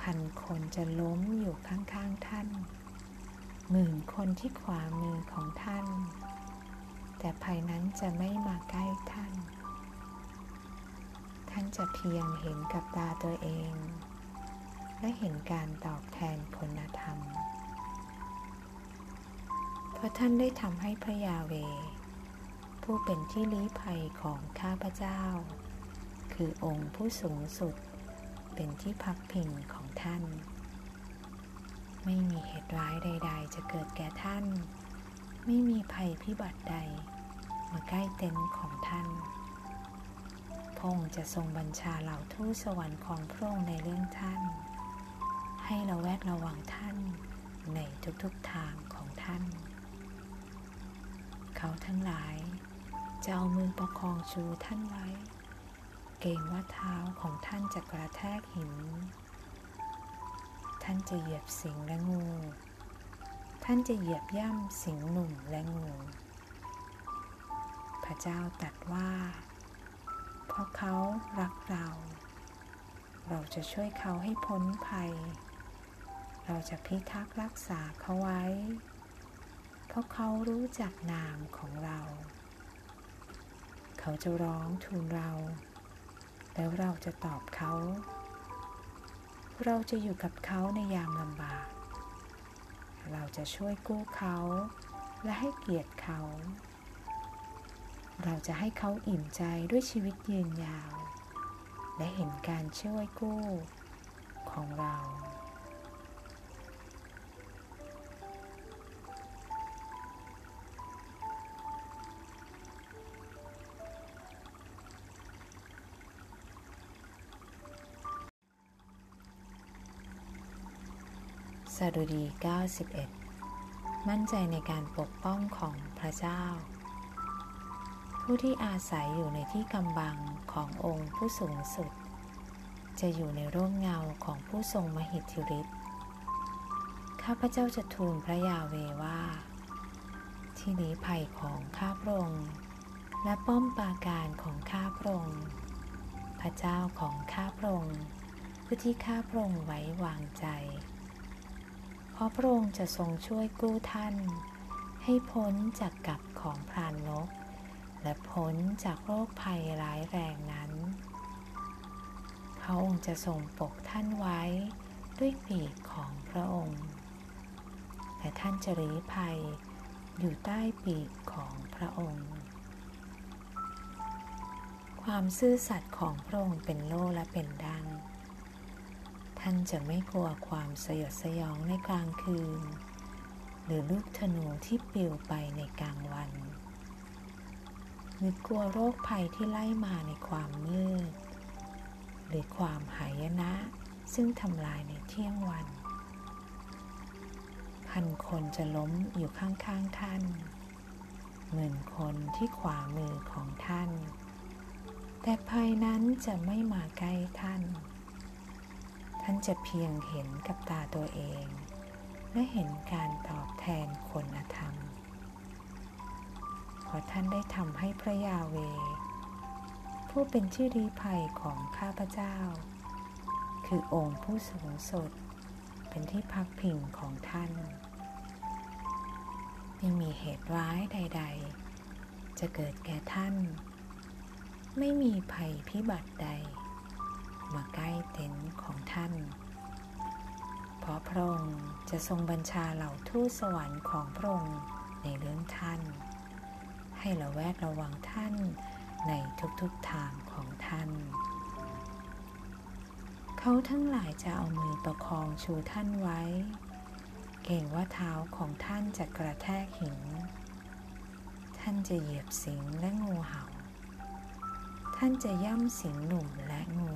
พันคนจะล้มอยู่ข้างๆท่าน หมื่นคนที่ขวามือของท่าน แต่ภัยนั้นจะไม่มาใกล้ท่าน ท่านจะเพียงเห็นกับตาตัวเอง และเห็นการตอบแทนคุณธรรม เพราะท่านได้ทำให้พระยาเว ผู้เป็นที่ลี้ภัยของข้าพเจ้า คือองค์ผู้สูงสุด เป็นที่พักพิงของท่าน ไม่มีเหตุร้ายใด ๆ จะเกิดแก่ท่าน ไม่มีภัยพิบัติใด มาใกล้เต็นท์ของท่านพระองค์จะทรงบัญชาเหล่าทูตสวรรค์ของพระองค์ในเรื่องท่าน ให้เราแวดระวังท่านในทุกๆทางของท่าน เขาทั้งหลาย จะเอามือประคองชูท่านไว้ เกรงว่าเท้าของท่านจะกระแทกหิน ท่านจะเหยียบสิงและงู ท่านจะเหยียบย่ำสิงหนุ่มและงู พระเจ้าตรัสว่า เพราะเขารักเรา เราจะช่วยเขาให้พ้นภัย เราจะพิทักษ์รักษาเขาไว้ เพราะเขารู้จักนามของเรา เขาจะร้องทูลเรา แล้วเราจะตอบเขา เราจะอยู่กับเขาในยามลำบาก เราจะช่วยกู้เขาและให้เกียรติเขา เราจะให้เขาอิ่มใจด้วยชีวิตยืนยาว และเห็นการช่วยกู้ของเรา สดุดี 91 มั่นใจในการปกป้องของพระเจ้า ผู้ที่อาศัยอยู่ในที่กำบังขององค์ผู้สูงสุด จะอยู่ในร่มเงาของผู้ทรงมหิทธิฤทธิ์ข้าพเจ้าจะทูลพระยาเวว่า ที่นี้ภัยของข้าพระองค์และป้อมปราการของข้าพระองค์พระเจ้าของข้าพระองค์ผู้ที่ข้าพระองค์ไว้วางใจ ราะพระองค์จะทรงช่วยกู้ท่าน ให้พ้นจากกับของพรานนก และพ้นจากโรคภัยร้ายแรงนั้น พระองค์จะทรงปกท่านไว้ด้วยปีกของพระองค์ และท่านจะรีภัยอยู่ใต้ปีกของพระองค์ ความซื่อสัตย์ของพระองค์เป็นโล่และเป็นดัง ท่านจะไม่กลัวความสยดสยองในกลางคืน หรือลูกธนูที่ปลิวไปในกลางวันหรือกลัวโรคภัยที่ไล่มาในความมืด หรือความหายนะซึ่งทำลายในเที่ยงวัน พันคนจะล้มอยู่ข้างๆท่านหมื่นคนที่ขวามือของท่าน แต่ภัยนั้นจะไม่มาใกล้ท่าน ท่านจะเพียงเห็นกับตาตัวเอง และเห็นการตอบแทนคนธรรมเพราะท่านได้ทำให้พระยาเว ผู้เป็นที่อรีภัยของข้าพเจ้า คือองค์ผู้สูงสุดเป็นที่พักพิงของท่าน ไม่มีเหตุร้ายใด ๆ จะเกิดแก่ท่าน ไม่มีภัยพิบัติใด มาใกล้เต็นท์ของท่าน เพราะพระองค์จะทรงบัญชาเหล่าทูตสวรรค์ของพระองค์ในเรื่องท่าน ให้ระแวดระวังท่านในทุกๆทางของท่าน เขาทั้งหลายจะเอามือประคองชูท่านไว้ เก่งว่าเท้าของท่านจะกระแทกหิน ท่านจะเหยียบสิงและงูเห่า ท่านจะย่ำสิงหนุ่มและงู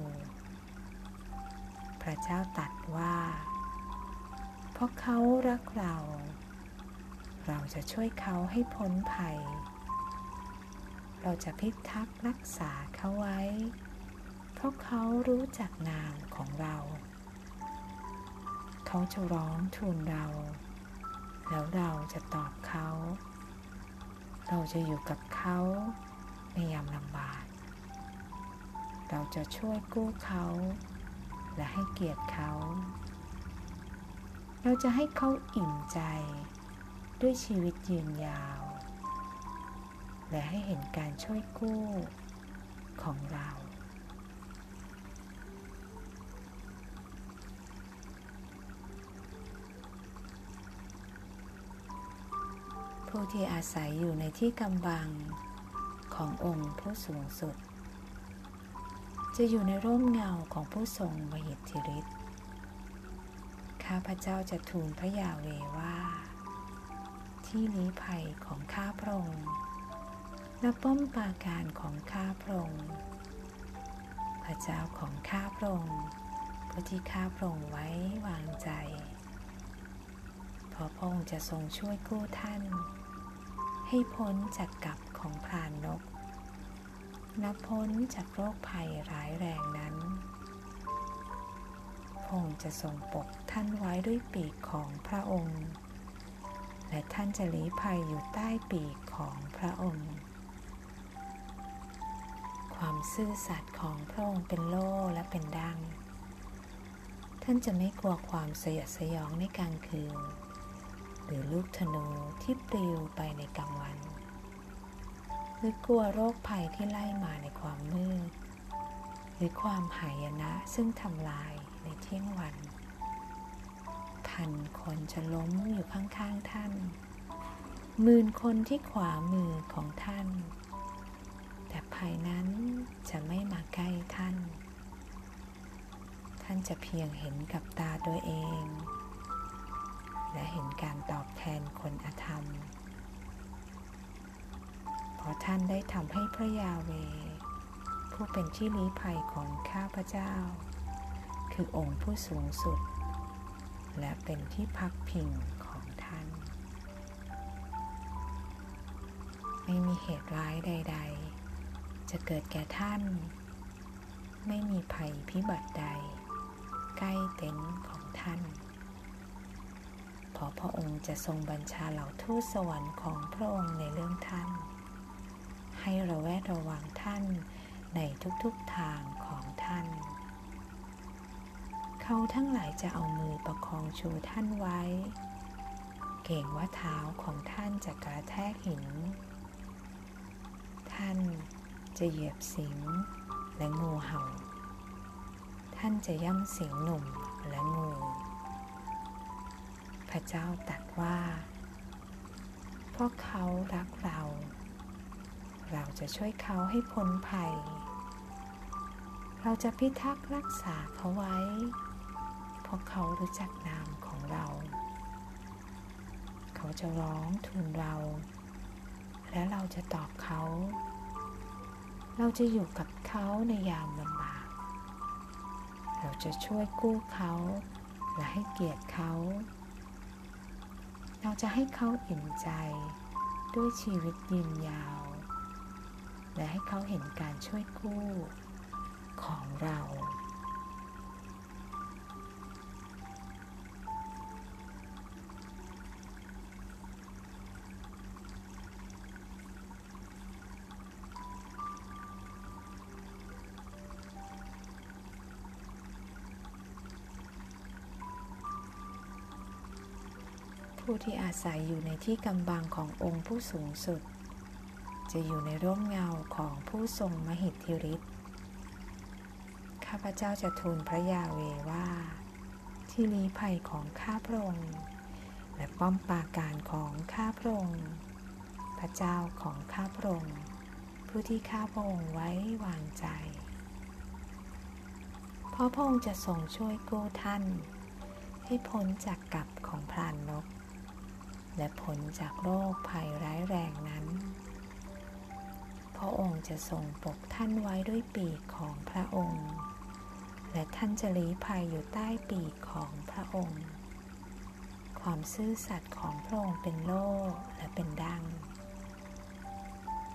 พระเจ้าตัดว่า เพราะเขารักเรา เราจะช่วยเขาให้พ้นภัย เราจะพิทักษ์รักษาเขาไว้ เพราะเขารู้จักนามของเรา เขาจะร้องทูลเรา แล้วเราจะตอบเขา เราจะอยู่กับเขาในยามลำบาก เราจะช่วยกู้เขา และให้เกียรติเขา เราจะให้เขาอิ่มใจด้วยชีวิตยืนยาว และให้เห็นการช่วยกู้ของเราผู้ที่อาศัยอยู่ในที่กำบังขององค์ผู้สูงสุด จะอยู่ในร่มเงาของผู้ทรงมหิทธิฤทธิ์ข้าพเจ้าจะทูลพระยาเวว่า ที่ลี้ภัยของข้าพระองค์และป้อมปราการของข้าพระองค์พระเจ้าของข้าพระองค์ผู้ที่ข้าพระองค์ไว้วางใจเพราะพระองค์จะทรงช่วยกู้ท่าน ให้พ้นจากกับของพรานนก นับพ้นจากโรคภัยร้ายแรงนั้นพงจะทรงปกท่านไว้ด้วยปีกของพระองค์ และท่านจะลี้ภัยอยู่ใต้ปีกของพระองค์ ความซื่อสัตย์ของพระองค์เป็นโล่และเป็นดัง ท่านจะไม่กลัวความสยดสยองในกลางคืน หรือลูกธนูที่ปลิวไปในกลางวัน หรือกลัวโรคภัยที่ไล่มาในความมืด หรือความหายนะซึ่งทำลายในเที่ยงวัน พันคนจะล้มอยู่ข้างๆท่านหมื่นคนที่ขวามือของท่าน แต่ภัยนั้นจะไม่มาใกล้ท่าน ท่านจะเพียงเห็นกับตาตัวเอง และเห็นการตอบแทนคนอธรรม ราะท่านได้ทำให้พระยาเว ผู้เป็นที่ลี้ภัยของข้าพเจ้า คือองค์ผู้สูงสุด และเป็นที่พักพิงของท่าน ไม่มีเหตุร้ายใด ๆ จะเกิดแก่ท่าน ไม่มีภัยพิบัติใด ใกล้เต็นท์ของท่านเพราะพระองค์จะทรงบัญชาเหล่าทูตสวรรค์ของพระองค์ในเรื่องท่าน ให้ระแวดระวังท่านในทุกๆทางของท่าน เขาทั้งหลายจะเอามือประคองชูท่านไว้ เก่งว่าเท้าของท่านจะกระแทกหิน ท่านจะเหยียบสิงและงูเห่า ท่านจะย่ำสิงหนุ่มและงู พระเจ้าตรัสว่า เพราะเขารักเรา เราจะช่วยเขาให้พ้นภัย เราจะพิทักษ์รักษาเขาไว้ เพราะเขารู้จักนามของเรา เขาจะร้องทูลเรา และเราจะตอบเขา เราจะอยู่กับเขาในยามลำบาก เราจะช่วยกู้เขาและให้เกียรติเขา เราจะให้เขาอิ่มใจด้วยชีวิตยืนยาว และให้เขาเห็นการช่วยกู้ของเรา ผู้ที่อาศัยอยู่ในที่กำบังขององค์ผู้สูงสุด จะอยู่ในร่มเงาของผู้ทรงมหิทธิฤทธิ์ ข้าพเจ้าจะทูลพระยาเวว่า ที่ลี้ภัยของข้าพระองค์ และป้อมปราการของข้าพระองค์ พระเจ้าของข้าพระองค์ ผู้ที่ข้าพระองค์ไว้วางใจ เพราะพระองค์จะทรงช่วยกู้ท่าน ให้พ้นจากกับของพรานนกและพ้นจากโรคภัยร้ายแรงนั้น ระองค์จะทรงปกท่านไว้ด้วยปีกของพระองค์ และท่านจะลี้ภัยอยู่ใต้ปีกของพระองค์ ความซื่อสัตย์ของพระองค์เป็นโล่และเป็นดัง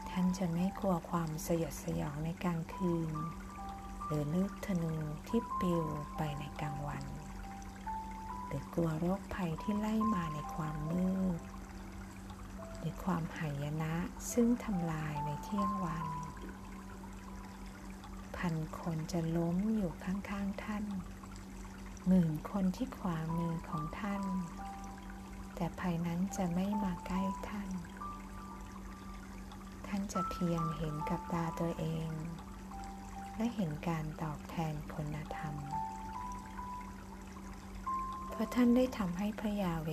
ท่านจะไม่กลัวความสยดสยองในกลางคืน หรือลูกธนูที่ปลิวไปในกลางวัน หรือกลัวโรคภัยที่ไล่มาในความมืด หรือความหายนะซึ่งทำลายในเที่ยงวัน พันคนจะล้มอยู่ข้างๆท่าน หมื่นคนที่ขวามือของท่าน แต่ภัยนั้นจะไม่มาใกล้ท่าน ท่านจะเพียงเห็นกับตาตัวเอง และเห็นการตอบแทนคุณธรรม เพราะท่านได้ทำให้พระยาเว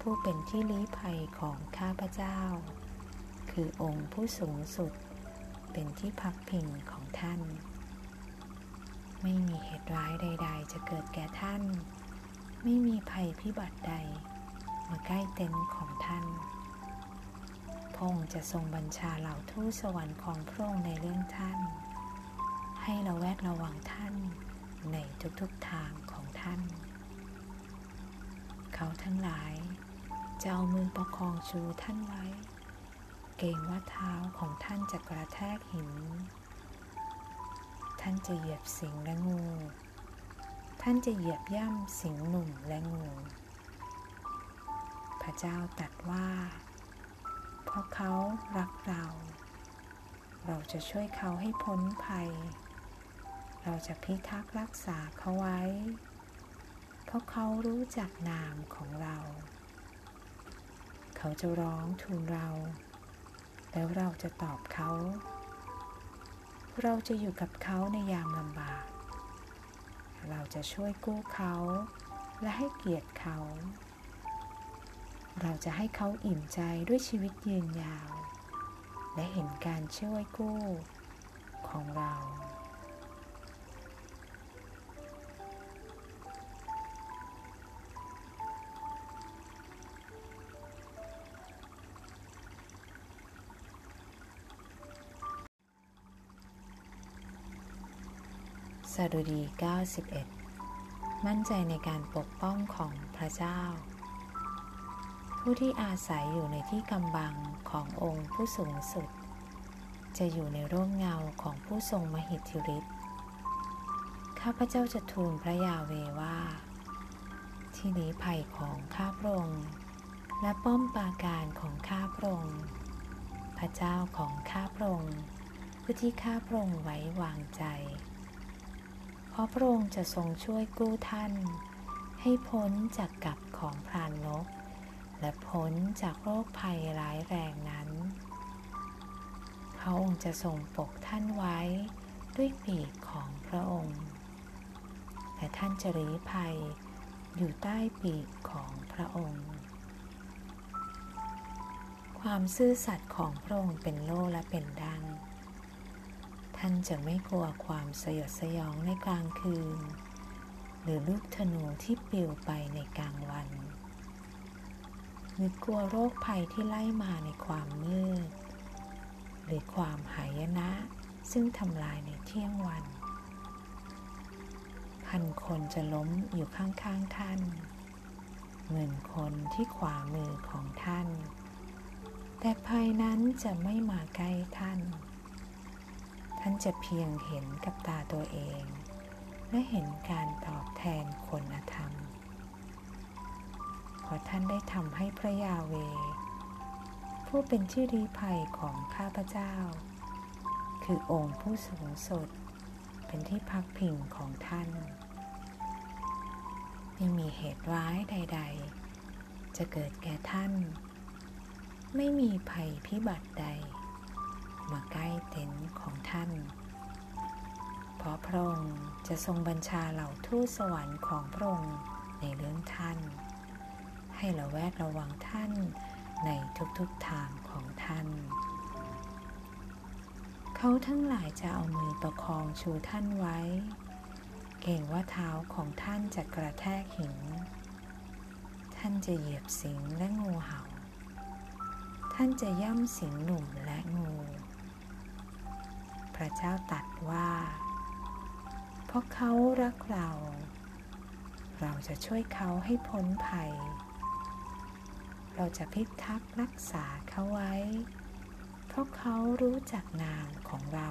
ผู้เป็นที่ลี้ภัยของข้าพเจ้า คือองค์ผู้สูงสุด เป็นที่พักพิงของท่าน ไม่มีเหตุร้ายใด ๆ จะเกิดแก่ท่าน ไม่มีภัยพิบัติใด มาใกล้เต็นท์ของท่านพระองค์จะทรงบัญชาเหล่าทูตสวรรค์ของพระองค์ในเรื่องท่าน ให้เราแวดระวังท่านในทุกๆทางของท่าน เขาทั้งหลาย จะเอามือประคองชูท่านไว้ เกรงว่าเท้าของท่านจะกระแทกหิน ท่านจะเหยียบสิงและงู ท่านจะเหยียบย่ำสิงหนุ่มและงู พระเจ้าตรัสว่า เพราะเขารักเรา เราจะช่วยเขาให้พ้นภัย เราจะพิทักษ์รักษาเขาไว้ เพราะเขารู้จักนามของเรา เขาจะร้องทูลเรา แล้วเราจะตอบเขา เราจะอยู่กับเขาในยามลำบาก เราจะช่วยกู้เขาและให้เกียรติเขา เราจะให้เขาอิ่มใจด้วยชีวิตยืนยาว และเห็นการช่วยกู้ของเรา สดุดี 91 มั่นใจในการปกป้องของพระเจ้า ผู้ที่อาศัยอยู่ในที่กำบังขององค์ผู้สูงสุด จะอยู่ในร่มเงาของผู้ทรงมหิทธิฤทธิ์ข้าพเจ้าจะทูลพระยาเวว่า ที่นี้ภัยของข้าพระองค์และป้อมปราการของข้าพระองค์พระเจ้าของข้าพระองค์ผู้ที่ข้าพระองค์ไว้วางใจ ราะพระองค์จะทรงช่วยกู้ท่าน ให้พ้นจากกับของพรานนก และพ้นจากโรคภัยร้ายแรงนั้น พระองค์จะทรงปกท่านไว้ด้วยปีกของพระองค์ และท่านจะรีภัยอยู่ใต้ปีกของพระองค์ ความซื่อสัตย์ของพระองค์เป็นโล่และเป็นดัง ท่านจะไม่กลัวความสยดสยองในกลางคืน หรือลูกธนูที่ปลิวไปในกลางวัน หรือกลัวโรคภัยที่ไล่มาในความมืด หรือความหายนะซึ่งทำลายในเที่ยงวัน พันคนจะล้มอยู่ข้างๆท่านหมื่นคนที่ขวามือของท่าน แต่ภัยนั้นจะไม่มาใกล้ท่าน ท่านจะเพียงเห็นกับตาตัวเอง และเห็นการตอบแทนคนธรรมเพราะท่านได้ทำให้พระยาเว ผู้เป็นที่รีภัยของข้าพเจ้า คือองค์ผู้สูงสุดเป็นที่พักพิงของท่าน ไม่มีเหตุร้ายใด ๆ จะเกิดแก่ท่าน ไม่มีภัยพิบัติใด มาใกล้เต็นท์ของท่าน เพราะพระองค์จะทรงบัญชาเหล่าทูตสวรรค์ของพระองค์ในเรื่องท่าน ให้ระแวดระวังท่านในทุกๆทางของท่าน เขาทั้งหลายจะเอามือประคองชูท่านไว้ เก่งว่าเท้าของท่านจะกระแทกหิน ท่านจะเหยียบสิงและงูเห่า ท่านจะย่ำสิงหนุ่มและงู ระเจ้าตรัสว่า เพราะเขารักเรา เราจะช่วยเขาให้พ้นภัย เราจะพิทักษ์รักษาเขาไว้ เพราะเขารู้จักนามของเรา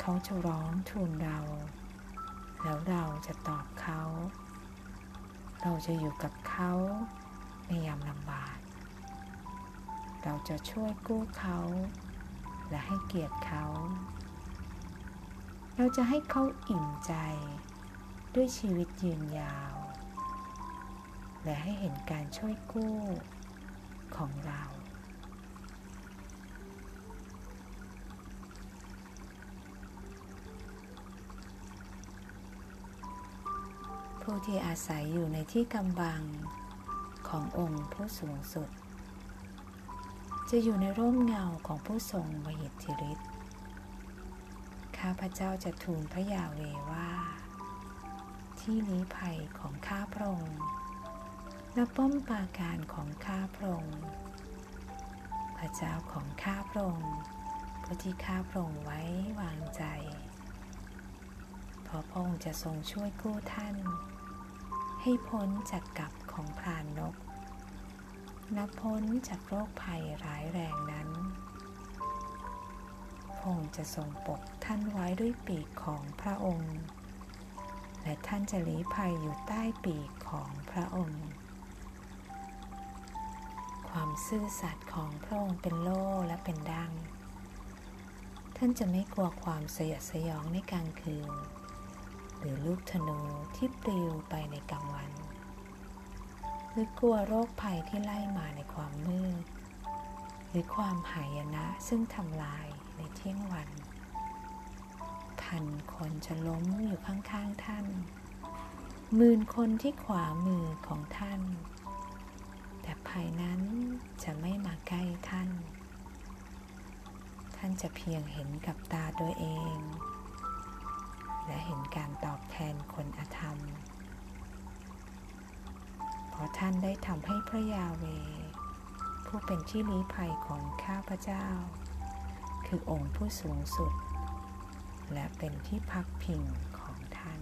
เขาจะร้องทูลเรา แล้วเราจะตอบเขา เราจะอยู่กับเขาในยามลำบาก เราจะช่วยกู้เขา และให้เกียรติเขา เราจะให้เขาอิ่มใจด้วยชีวิตยืนยาว และให้เห็นการช่วยกู้ของเรา ผู้ที่อาศัยอยู่ในที่กำบังขององค์ผู้สูงสุด จะอยู่ในร่มเงาของผู้ทรงมหิทธิฤทธิ์ข้าพเจ้าจะทูลพระยาเวว่า ที่ลี้ภัยของข้าพระองค์และป้อมปราการของข้าพระองค์พระเจ้าของข้าพระองค์ผู้ที่ข้าพระองค์ไว้วางใจเพราะพระองค์จะทรงช่วยกู้ท่าน ให้พ้นจากกับของพรานนก นับพ้นจากโรคภัยร้ายแรงนั้นพระองค์จะทรงปกท่านไว้ด้วยปีกของพระองค์ และท่านจะลี้ภัยอยู่ใต้ปีกของพระองค์ ความซื่อสัตย์ของพระองค์เป็นโล่และเป็นดัง ท่านจะไม่กลัวความสยดสยองในกลางคืน หรือลูกธนูที่ปลิวไปในกลางวัน หรือกลัวโรคภัยที่ไล่มาในความมืด หรือความหายนะซึ่งทำลายในเที่ยงวัน พันคนจะล้มอยู่ข้างๆท่านหมื่นคนที่ขวามือของท่าน แต่ภัยนั้นจะไม่มาใกล้ท่าน ท่านจะเพียงเห็นกับตาตัวเอง และเห็นการตอบแทนคนอธรรม ราะท่านได้ทำให้พระยาเว ผู้เป็นที่ลี้ภัยของข้าพเจ้า คือองค์ผู้สูงสุด และเป็นที่พักพิงของท่าน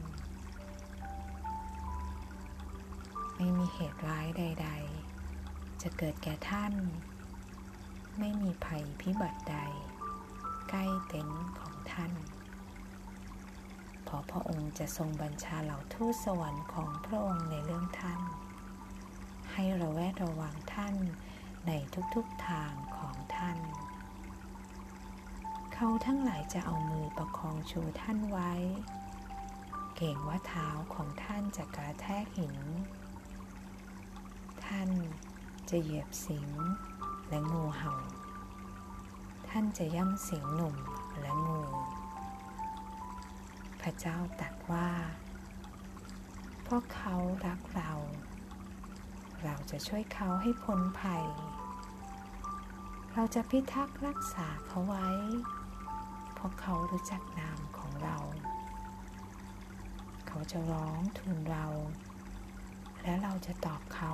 ไม่มีเหตุร้ายใด ๆ จะเกิดแก่ท่าน ไม่มีภัยพิบัติใด ใกล้เต็นท์ของท่านเพราะพระองค์จะทรงบัญชาเหล่าทูตสวรรค์ของพระองค์ในเรื่องท่าน ให้ระแวดระวังท่านในทุกๆทางของท่าน เขาทั้งหลายจะเอามือประคองชูท่านไว้ เก่งว่าเท้าของท่านจะกระแทกหิน ท่านจะเหยียบสิงและงูเห่า ท่านจะย่ำสิงหนุ่มและงู พระเจ้าตรัสว่าเพราะเขารักเรา เราจะช่วยเขาให้พ้นภัย เราจะพิทักษ์รักษาเขาไว้ เพราะเขารู้จักนามของเรา เขาจะร้องทูลเรา และเราจะตอบเขา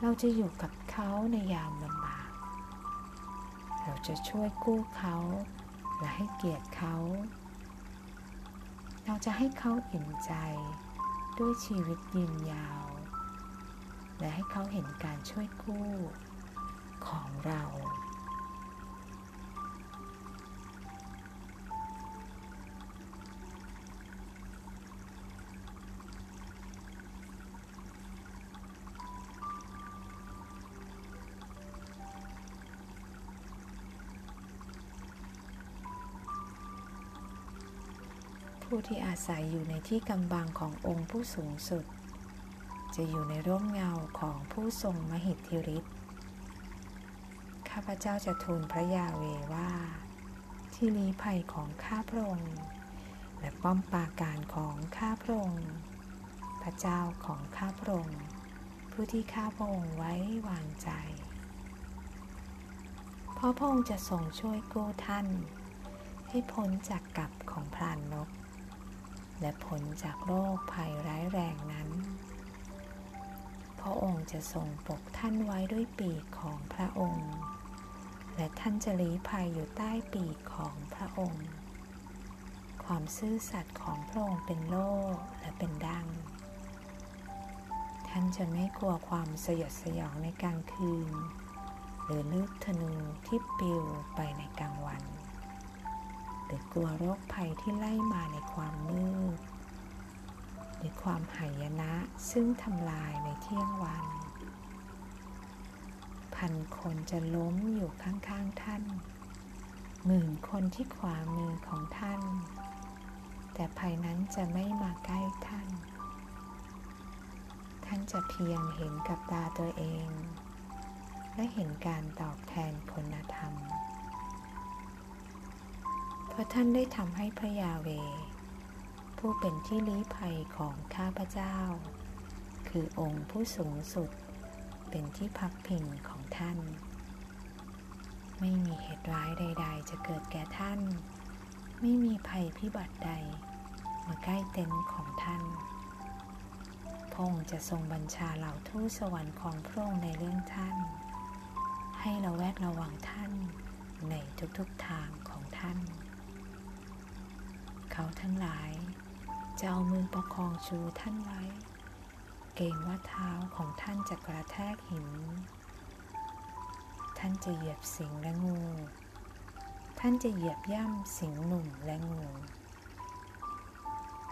เราจะอยู่กับเขาในยามลำบาก เราจะช่วยกู้เขาและให้เกียรติเขา เราจะให้เขาอิ่มใจด้วยชีวิตยืนยาว และให้เขาเห็นการช่วยกู้ของเรา ผู้ที่อาศัยอยู่ในที่กำบังขององค์ผู้สูงสุด จะอยู่ในร่มเงาของผู้ทรงมหิทธิฤทธิ์ ข้าพเจ้าจะทูลพระยาเวว่า ที่ลี้ภัยของข้าพระองค์และป้อมปราการของข้าพระองค์ พระเจ้าของข้าพระองค์ผู้ที่ข้าพระองค์ไว้วางใจ เพราะพระองค์จะทรงช่วยกู้ท่าน ให้พ้นจากกับของพรานนก และผลจากโรคภัยร้ายแรงนั้น พระองค์จะทรงปกท่านไว้ด้วยปีกของพระองค์ และท่านจะลี้ภัยอยู่ใต้ปีกของพระองค์ ความซื่อสัตย์ของพระองค์เป็นโล่และเป็นดัง ท่านจะไม่กลัวความสยดสยองในกลางคืน หรือลูกธนูที่ปิวไปในกลางวัน หรือกลัวโรคภัยที่ไล่มาในความมืด หรือความหายนะซึ่งทำลายในเที่ยงวัน พันคนจะล้มอยู่ข้างๆท่าน หมื่นคนที่ขวามือของท่าน แต่ภัยนั้นจะไม่มาใกล้ท่าน ท่านจะเพียงเห็นกับตาตัวเอง และเห็นการตอบแทนคุณธรรม เพราะท่านได้ทำให้พระยาเว ผู้เป็นที่ลี้ภัยของข้าพเจ้า คือองค์ผู้สูงสุด เป็นที่พักพิงของท่าน ไม่มีเหตุร้ายใด ๆ จะเกิดแก่ท่าน ไม่มีภัยพิบัติใด มาใกล้เต็นท์ของท่านพระองค์จะทรงบัญชาเหล่าทูตสวรรค์ของพระองค์ในเรื่องท่าน ให้เราแวดระวังท่านในทุกๆทางของท่าน เขาทั้งหลาย จะเอามือประคองชูท่านไว้ เกรงว่าเท้าของท่านจะกระแทกหิน ท่านจะเหยียบสิงและงู ท่านจะเหยียบย่ำสิงหนุ่มและงู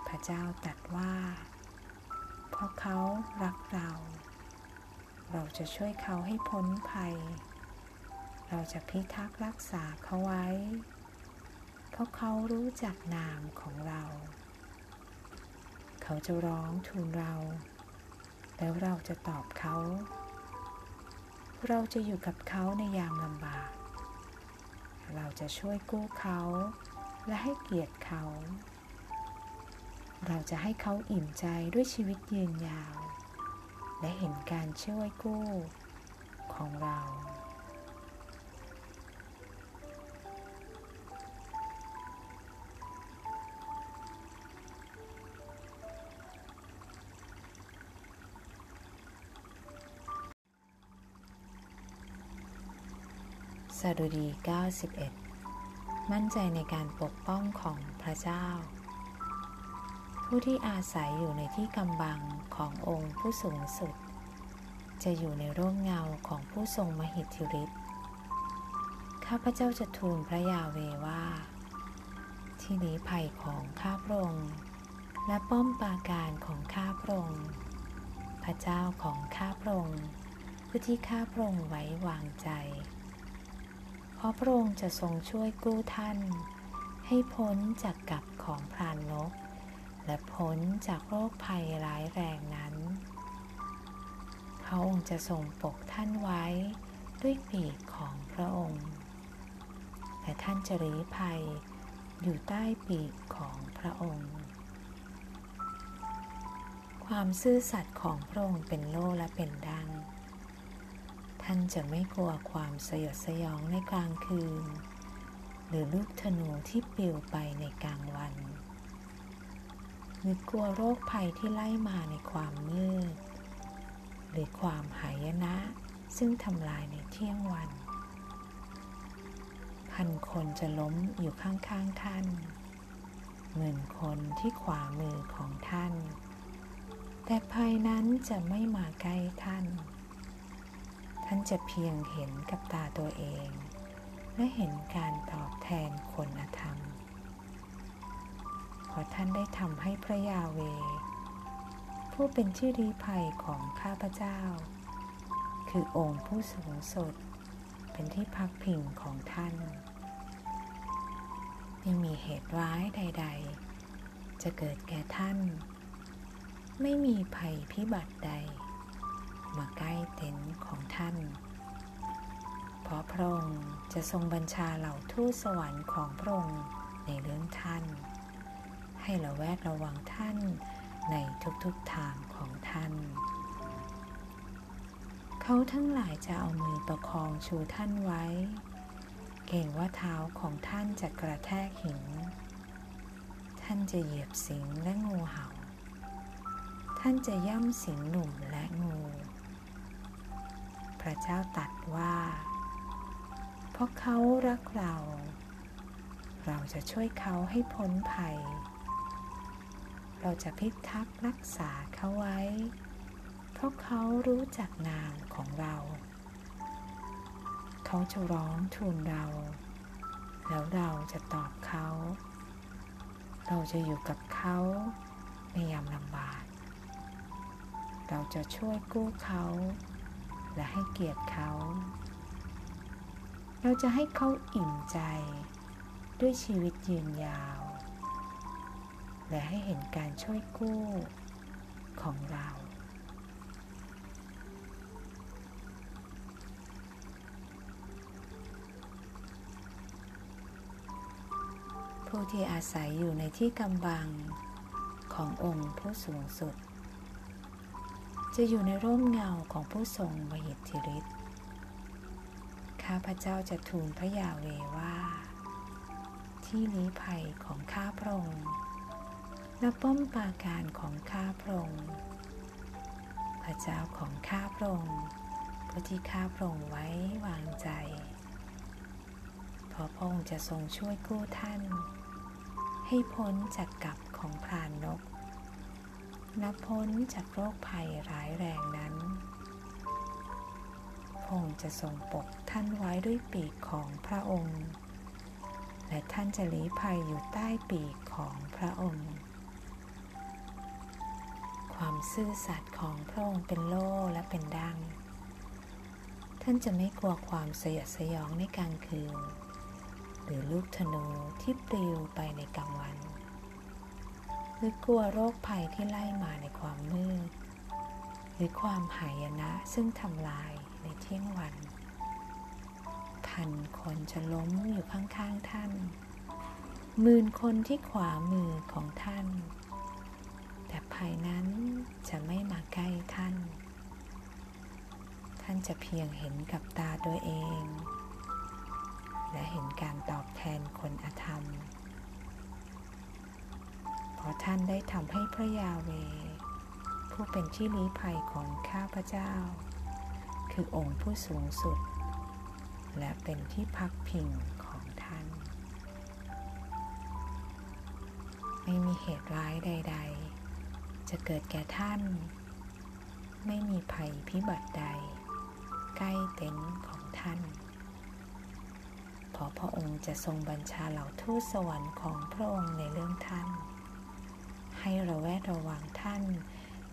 พระเจ้าตรัสว่า เพราะเขารักเรา เราจะช่วยเขาให้พ้นภัย เราจะพิทักษ์รักษาเขาไว้ เพราะเขารู้จักนามของเรา เขาจะร้องทูลเรา แล้วเราจะตอบเขา เราจะอยู่กับเขาในยามลำบาก เราจะช่วยกู้เขาและให้เกียรติเขา เราจะให้เขาอิ่มใจด้วยชีวิตยืนยาว และเห็นการช่วยกู้ของเรา สดุดี 91 มั่นใจในการปกป้องของพระเจ้า ผู้ที่อาศัยอยู่ในที่กำบังขององค์ผู้สูงสุด จะอยู่ในร่มเงาของผู้ทรงมหิทธิฤทธิ์ข้าพเจ้าจะทูลพระยาเวว่า ที่นี้ภัยของข้าพระองค์และป้อมปราการของข้าพระองค์พระเจ้าของข้าพระองค์ผู้ที่ข้าพระองค์ไว้วางใจ เพราะพระองค์จะทรงช่วยกู้ท่าน ให้พ้นจากกับของพรานนก และพ้นจากโรคภัยร้ายแรงนั้น พระองค์จะทรงปกท่านไว้ด้วยปีกของพระองค์ และท่านจะรีภัยอยู่ใต้ปีกของพระองค์ ความซื่อสัตย์ของพระองค์เป็นโล่และเป็นดัง ท่านจะไม่กลัวความสยดสยองในกลางคืน หรือลูกธนูที่ปลิวไปในกลางวันหรือกลัวโรคภัยที่ไล่มาในความมืด หรือความหายนะซึ่งทำลายในเที่ยงวัน พันคนจะล้มอยู่ข้างๆท่านหมื่นคนที่ขวามือของท่าน แต่ภัยนั้นจะไม่มาใกล้ท่าน ท่านจะเพียงเห็นกับตาตัวเอง และเห็นการตอบแทนคนธรรมเพราะท่านได้ทำให้พระยาเว ผู้เป็นที่อรีภัยของข้าพเจ้า คือองค์ผู้สูงสุดเป็นที่พักพิงของท่านไม่มีเหตุร้ายใด ๆ จะเกิดแก่ท่าน ไม่มีภัยพิบัติใด มาใกล้เต็นท์ของท่าน เพราะพระองค์จะทรงบัญชาเหล่าทูตสวรรค์ของพระองค์ในเรื่องท่าน ให้ระแวดระวังท่านในทุกๆทางของท่าน เขาทั้งหลายจะเอามือประคองชูท่านไว้ เก่งว่าเท้าของท่านจะกระแทกหิน ท่านจะเหยียบสิงและงูเห่า ท่านจะย่ำสิงหนุ่มและงู ระเจ้าตรัสว่า เพราะเขารักเรา เราจะช่วยเขาให้พ้นภัย เราจะพิทักษ์รักษาเขาไว้ เพราะเขารู้จักนามของเรา เขาจะร้องทูลเรา แล้วเราจะตอบเขา เราจะอยู่กับเขาในยามลำบาก เราจะช่วยกู้เขา และให้เกียรติเขา เราจะให้เขาอิ่มใจด้วยชีวิตยืนยาว และให้เห็นการช่วยกู้ของเรา ผู้ที่อาศัยอยู่ในที่กำบังขององค์ผู้สูงสุด จะอยู่ในร่มเงาของผู้ทรงมหิทธิฤทธิ์ข้าพเจ้าจะทูลพระยาเวว่า ที่ลี้ภัยของข้าพระองค์และป้อมปราการของข้าพระองค์พระเจ้าของข้าพระองค์ผู้ที่ข้าพระองค์ไว้วางใจเพราะพระองค์จะทรงช่วยกู้ท่าน ให้พ้นจากกับของพรานนก นับพ้นจากโรคภัยร้ายแรงนั้นพระองค์จะทรงปกท่านไว้ด้วยปีกของพระองค์ และท่านจะลี้ภัยอยู่ใต้ปีกของพระองค์ ความซื่อสัตย์ของพระองค์เป็นโล่และเป็นดัง ท่านจะไม่กลัวความสยดสยองในกลางคืน หรือลูกธนูที่ปลิวไปในกลางวัน หรือกลัวโรคภัยที่ไล่มาในความมืด หรือความหายนะซึ่งทำลายในเที่ยงวัน พันคนจะล้มอยู่ข้างๆท่านหมื่นคนที่ขวามือของท่าน แต่ภัยนั้นจะไม่มาใกล้ท่าน ท่านจะเพียงเห็นกับตาตัวเอง และเห็นการตอบแทนคนอธรรม ราะท่านได้ทำให้พระยาเว ผู้เป็นที่ลี้ภัยของข้าพเจ้า คือองค์ผู้สูงสุด และเป็นที่พักพิงของท่าน ไม่มีเหตุร้ายใด ๆ จะเกิดแก่ท่าน ไม่มีภัยพิบัติใด ใกล้เต็นท์ของท่านเพราะพระองค์จะทรงบัญชาเหล่าทูตสวรรค์ของพระองค์ในเรื่องท่าน ให้ระแวดระวังท่าน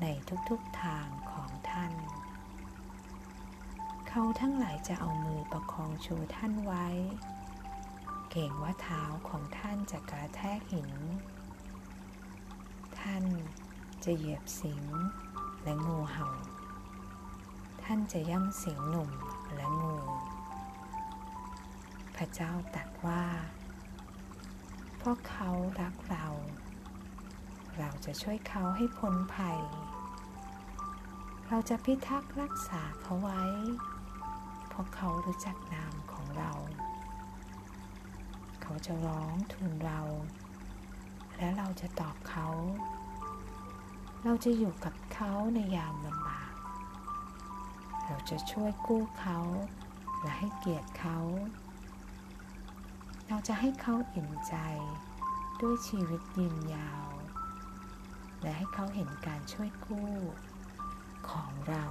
ในทุกๆทางของท่าน เขาทั้งหลายจะเอามือประคองชูท่านไว้ เก่งว่าเท้าของท่านจะกระแทกหิน ท่านจะเหยียบสิงและงูเห่า ท่านจะย่ำสิงหนุ่มและงู พระเจ้าตรัสว่า เพราะเขารักเรา เราจะช่วยเขาให้พ้นภัย เราจะพิทักษ์รักษาเขาไว้ เพราะเขารู้จักนามของเรา เขาจะร้องทูลเรา และเราจะตอบเขา เราจะอยู่กับเขาในยามลำบาก เราจะช่วยกู้เขาและให้เกียรติเขา เราจะให้เขาอิ่มใจด้วยชีวิตยืนยาว และให้เขาเห็นการช่วยกู้ของเรา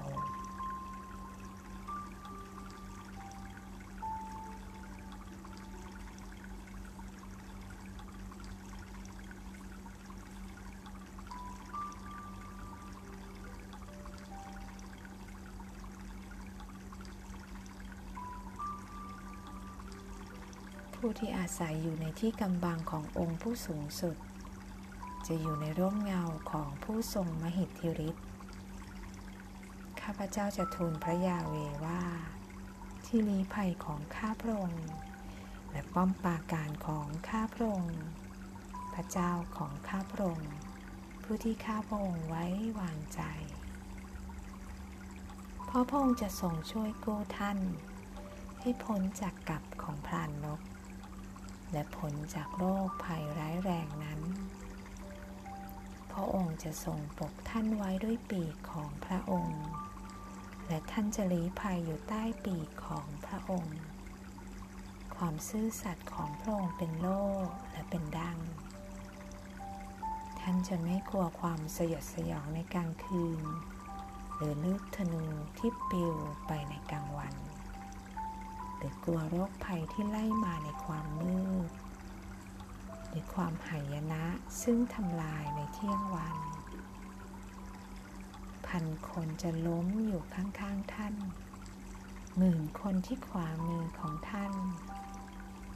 ผู้ที่อาศัยอยู่ในที่กำบังขององค์ผู้สูงสุด จะอยู่ในร่มเงาของผู้ทรงมหิทธิฤทธิ์ข้าพเจ้าจะทูลพระยาเวว่า ที่ลี้ภัยของข้าพระองค์และป้อมปราการของข้าพระองค์พระเจ้าของข้าพระองค์ผู้ที่ข้าพระองค์ไว้วางใจ เพราะพระองค์จะทรงช่วยกู้ท่าน ให้พ้นจากกับของพรานนก และพ้นจากโรคภัยร้ายแรงนั้น พระองค์จะทรงปกท่านไว้ด้วยปีกของพระองค์ และท่านจะลี้ภัยอยู่ใต้ปีกของพระองค์ ความซื่อสัตย์ของพระองค์เป็นโล่และเป็นดัง ท่านจะไม่กลัวความสยดสยองในกลางคืน หรือลูกธนูที่ปลิวไปในกลางวัน หรือกลัวโรคภัยที่ไล่มาในความมืด หรือความหายนะซึ่งทำลายในเที่ยงวัน พันคนจะล้มอยู่ข้างๆท่าน หมื่นคนที่ขวามือของท่าน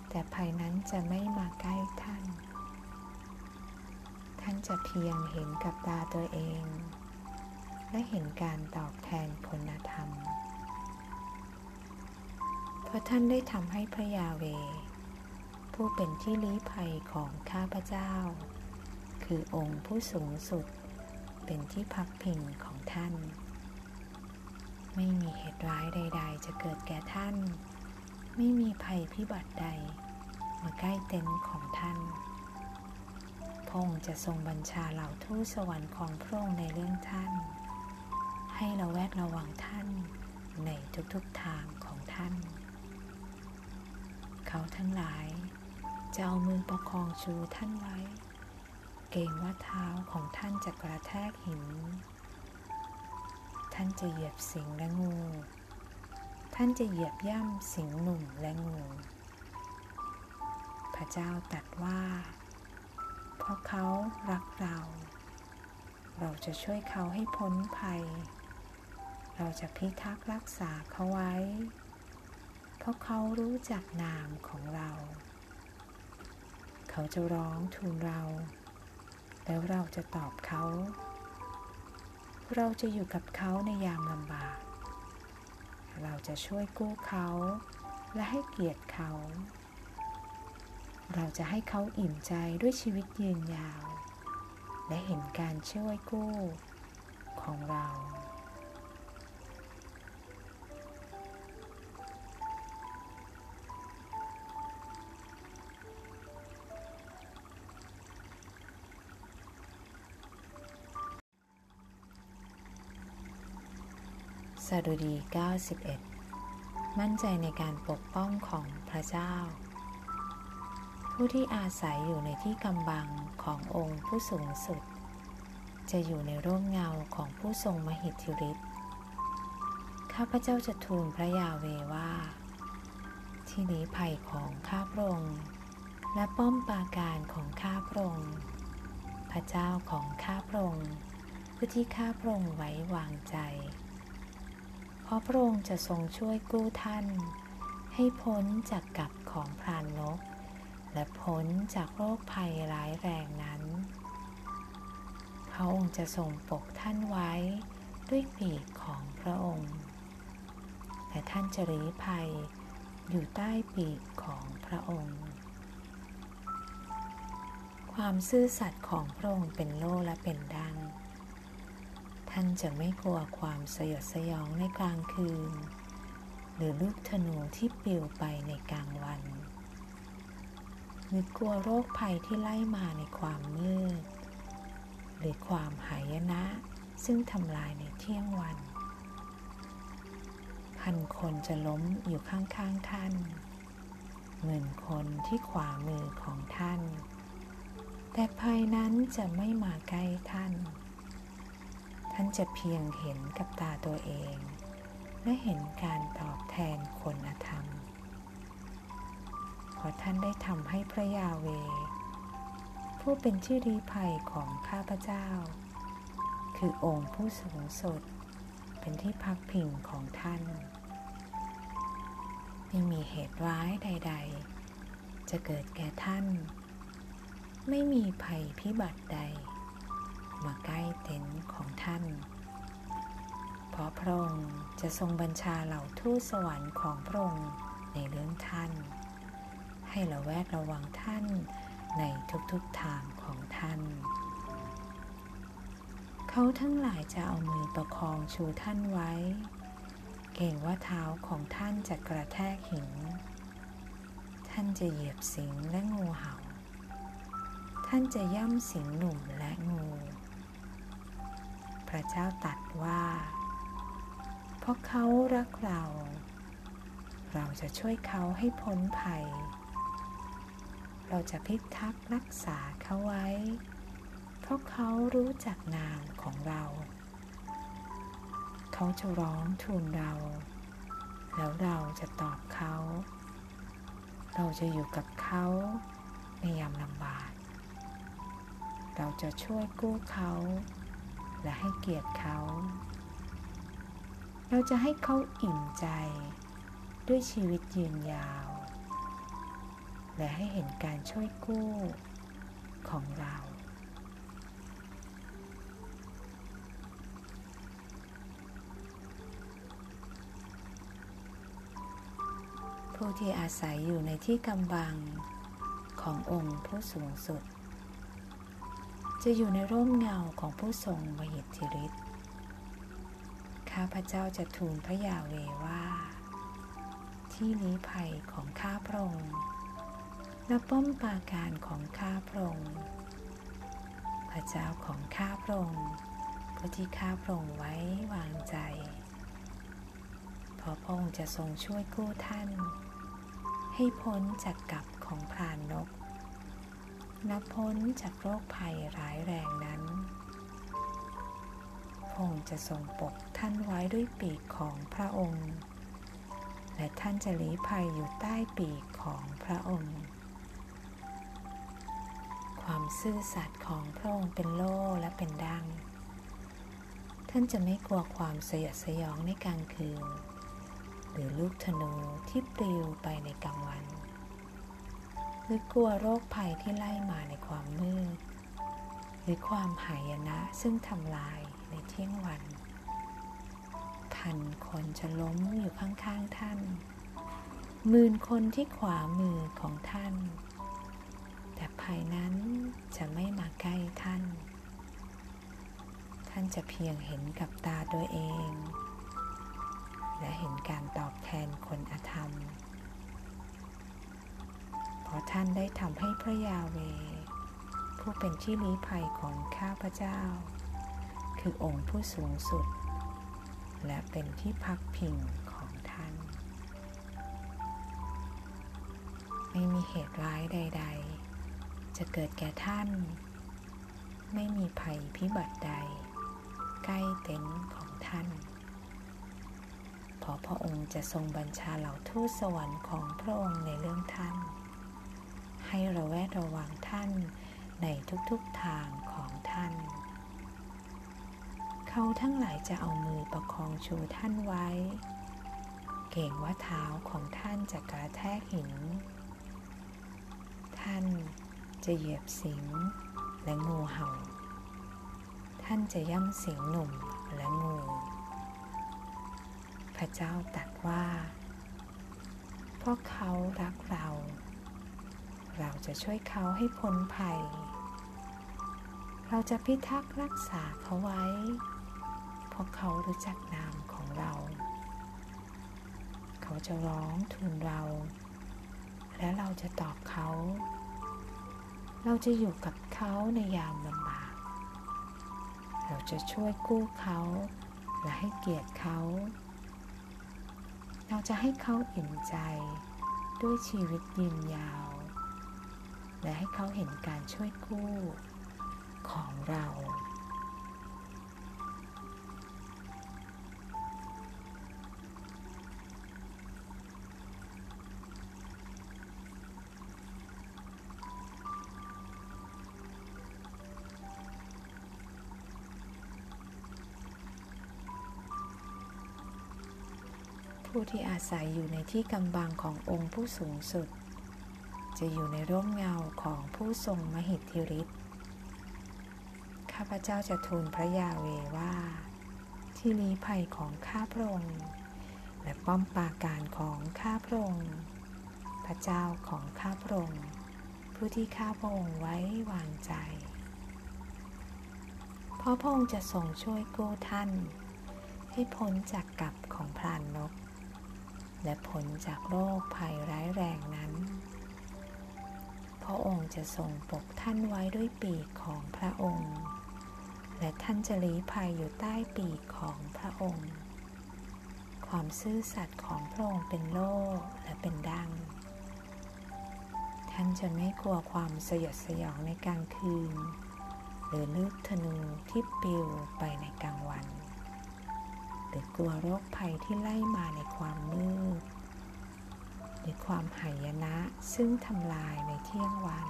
แต่ภัยนั้นจะไม่มาใกล้ท่าน ท่านจะเพียงเห็นกับตาตัวเอง และเห็นการตอบแทนคุณธรรม เพราะท่านได้ทำให้พระยาเว ผู้เป็นที่ลี้ภัยของข้าพเจ้า คือองค์ผู้สูงสุด เป็นที่พักพิงของท่าน ไม่มีเหตุร้ายใด ๆ จะเกิดแก่ท่าน ไม่มีภัยพิบัติใด มาใกล้เต็นท์ของท่านพระองค์จะทรงบัญชาเหล่าทูตสวรรค์ของพระองค์ในเรื่องท่าน ให้ราแวดระวังท่านในทุกๆทางของท่าน เขาทั้งหลาย จะเอามือประคองชูท่านไว้ เกรงว่าเท้าของท่านจะกระแทกหิน ท่านจะเหยียบสิงและงู ท่านจะเหยียบย่ำสิงหนุ่มและงู พระเจ้าตรัสว่า เพราะเขารักเรา เราจะช่วยเขาให้พ้นภัย เราจะพิทักษ์รักษาเขาไว้ เพราะเขารู้จักนามของเรา เขาจะร้องทูลเรา แล้วเราจะตอบเขา เราจะอยู่กับเขาในยามลำบาก เราจะช่วยกู้เขาและให้เกียรติเขา เราจะให้เขาอิ่มใจด้วยชีวิตยืนยาว และเห็นการช่วยกู้ของเรา สดุดี 91 มั่นใจในการปกป้องของพระเจ้า ผู้ที่อาศัยอยู่ในที่กำบังขององค์ผู้สูงสุด จะอยู่ในร่มเงาของผู้ทรงมหิทธิฤทธิ์ข้าพเจ้าจะทูลพระยาเวว่า ที่นี้ภัยของข้าพระองค์และป้อมปราการของข้าพระองค์พระเจ้าของข้าพระองค์ผู้ที่ข้าพระองค์ไว้วางใจ เพราะพระองค์จะทรงช่วยกู้ท่าน ให้พ้นจากกับของพรานนก และพ้นจากโรคภัยร้ายแรงนั้น พระองค์จะทรงปกท่านไว้ด้วยปีกของพระองค์และท่านจะรีภัยอยู่ใต้ปีกของพระองค์ ความซื่อสัตย์ของพระองค์เป็นโล่และเป็นดัง ท่านจะไม่กลัวความสยดสยองในกลางคืน หรือลูกธนูที่ปลิวไปในกลางวันหรือกลัวโรคภัยที่ไล่มาในความมืด หรือความหายนะซึ่งทำลายในเที่ยงวัน พันคนจะล้มอยู่ข้างๆท่านหมื่นคนที่ขวามือของท่าน แต่ภัยนั้นจะไม่มาใกล้ท่าน ท่านจะเพียงเห็นกับตาตัวเอง และเห็นการตอบแทนคนธรรมเพราะท่านได้ทำให้พระยาเว ผู้เป็นที่อรีภัยของข้าพเจ้า คือองค์ผู้สูงสุดเป็นที่พักพิงของท่านไม่มีเหตุร้ายใด ๆ จะเกิดแก่ท่าน ไม่มีภัยพิบัติใด มาใกล้เต็นท์ของท่าน เพราะพระองค์จะทรงบัญชาเหล่าทูตสวรรค์ของพระองค์ในเรื่องท่าน ให้ระแวดระวังท่านในทุกๆทางของท่าน เขาทั้งหลายจะเอามือประคองชูท่านไว้ เก่งว่าเท้าของท่านจะกระแทกหิน ท่านจะเหยียบสิงและงูเห่า ท่านจะย่ำสิงหนุ่มและงู พระเจ้าตัดว่า เพราะเขารักเรา เราจะช่วยเขาให้พ้นภัย เราจะพิทักษ์รักษาเขาไว้ เพราะเขารู้จักนามของเรา เขาจะร้องทูลเรา แล้วเราจะตอบเขา เราจะอยู่กับเขาในยามลำบาก เราจะช่วยกู้เขา และให้เกียรติเขา เราจะให้เขาอิ่มใจด้วยชีวิตยืนยาว และให้เห็นการช่วยกู้ของเราผู้ที่อาศัยอยู่ในที่กำบังขององค์ผู้สูงสุด จะอยู่ในร่มเงาของผู้ทรงมหิทธิฤทธิ์ข้าพเจ้าจะทูลพระยาเวว่า ที่ลี้ภัยของข้าพระองค์และป้อมปราการของข้าพระองค์พระเจ้าของข้าพระองค์ผู้ที่ข้าพระองค์ไว้วางใจเพราะพระองค์จะทรงช่วยกู้ท่าน ให้พ้นจากกับของพรานนก นับพ้นจากโรคภัยร้ายแรงนั้น พงจะทรงปกท่านไว้ด้วยปีกของพระองค์ และท่านจะลี้ภัยอยู่ใต้ปีกของพระองค์ ความซื่อสัตย์ของพระองค์เป็นโล่และเป็นดัง ท่านจะไม่กลัวความสยดสยองในกลางคืน หรือลูกธนูที่ปลิวไปในกลางวัน หรือกลัวโรคภัยที่ไล่มาในความมืด หรือความหายนะซึ่งทำลายในเที่ยงวัน พันคนจะล้มอยู่ข้างๆท่านหมื่นคนที่ขวามือของท่าน แต่ภัยนั้นจะไม่มาใกล้ท่าน ท่านจะเพียงเห็นกับตาตัวเอง และเห็นการตอบแทนคนอธรรม เพราะท่านได้ทำให้พระยาเว ผู้เป็นที่ลี้ภัยของข้าพเจ้า คือองค์ผู้สูงสุด และเป็นที่พักพิงของท่าน ไม่มีเหตุร้ายใด ๆ จะเกิดแก่ท่าน ไม่มีภัยพิบัติใด ใกล้เต็นท์ของท่านราะพระองค์จะทรงบัญชาเหล่าทูตสวรรค์ของพระองค์ในเรื่องท่าน ให้ระแวดระวังท่านในทุกๆทางของท่าน เขาทั้งหลายจะเอามือประคองชูท่านไว้ เก่งว่าเท้าของท่านจะกระแทกหิน ท่านจะเหยียบสิงและงูเห่า ท่านจะย่ำสิงหนุ่มและงู พระเจ้าตรัสว่า เพราะเขารักเรา เราจะช่วยเขาให้พ้นภัย เราจะพิทักษ์รักษาเขาไว้ เพราะเขารู้จักนามของเรา เขาจะร้องทูลเรา และเราจะตอบเขา เราจะอยู่กับเขาในยามลำบาก เราจะช่วยกู้เขาและให้เกียรติเขา เราจะให้เขาอิ่มใจด้วยชีวิตยืนยาว และให้เขาเห็นการช่วยกู้ของเรา ผู้ที่อาศัยอยู่ในที่กำบังขององค์ผู้สูงสุด จะอยู่ในร่มเงาของผู้ทรงมหิทธิฤทธิ์ข้าพเจ้าจะทูลพระยาเวว่า ที่ลี้ภัยของข้าพระองค์และป้อมปราการของข้าพระองค์พระเจ้าของข้าพระองค์ผู้ที่ข้าพระองค์ไว้วางใจเพราะพระองค์จะทรงช่วยกู้ท่าน ให้พ้นจากกับของพรานนก และพ้นจากโรคภัยร้ายแรงนั้น ระองค์จะทรงปกท่านไว้ด้วยปีกของพระองค์ และท่านจะลี้ภัยอยู่ใต้ปีกของพระองค์ ความซื่อสัตย์ของพระองค์เป็นโล่และเป็นดัง ท่านจะไม่กลัวความสยดสยองในกลางคืน หรือลูกธนูที่ปลิวไปในกลางวัน หรือกลัวโรคภัยที่ไล่มาในความมืดือความหายนะซึ่งทำลายในเที่ยงวัน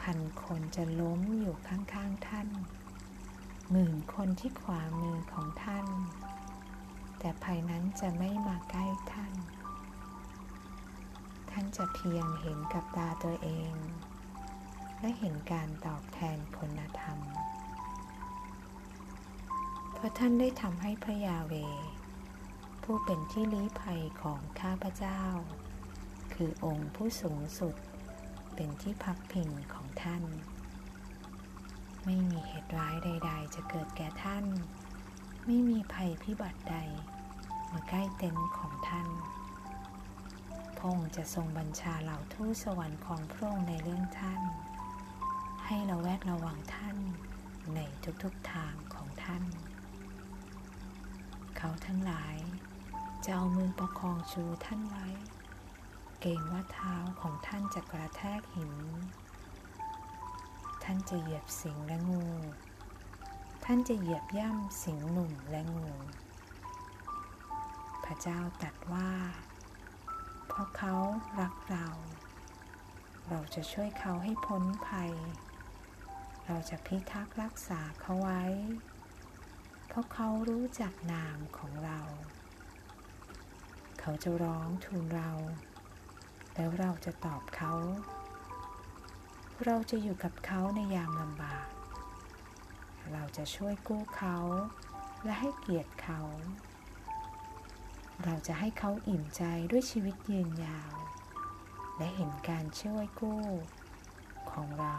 พันคนจะล้มอยู่ข้างๆท่าน หมื่นคนที่ขวามือของท่าน แต่ภัยนั้นจะไม่มาใกล้ท่าน ท่านจะเพียงเห็นกับตาตัวเอง และเห็นการตอบแทนคุณธรรม เพราะท่านได้ทำให้พระยาเว ผู้เป็นที่ลี้ภัยของข้าพเจ้า คือองค์ผู้สูงสุด เป็นที่พักพิงของท่าน ไม่มีเหตุร้ายใด ๆ จะเกิดแก่ท่าน ไม่มีภัยพิบัติใด มาใกล้เต็นท์ของท่านพระองค์จะทรงบัญชาเหล่าทูตสวรรค์ของพระองค์ในเรื่องท่าน ให้เราแวดระวังท่านในทุกๆทางของท่าน เขาทั้งหลาย จะเอามือประคองชูท่านไว้ เกรงว่าเท้าของท่านจะกระแทกหิน ท่านจะเหยียบสิงและงู ท่านจะเหยียบย่ำสิงหนุ่มและงู พระเจ้าตรัสว่า เพราะเขารักเรา เราจะช่วยเขาให้พ้นภัย เราจะพิทักษ์รักษาเขาไว้ เพราะเขารู้จักนามของเรา เขาจะร้องทูลเรา แล้วเราจะตอบเขา เราจะอยู่กับเขาในยามลำบาก เราจะช่วยกู้เขาและให้เกียรติเขา เราจะให้เขาอิ่มใจด้วยชีวิตยืนยาว และเห็นการช่วยกู้ของเรา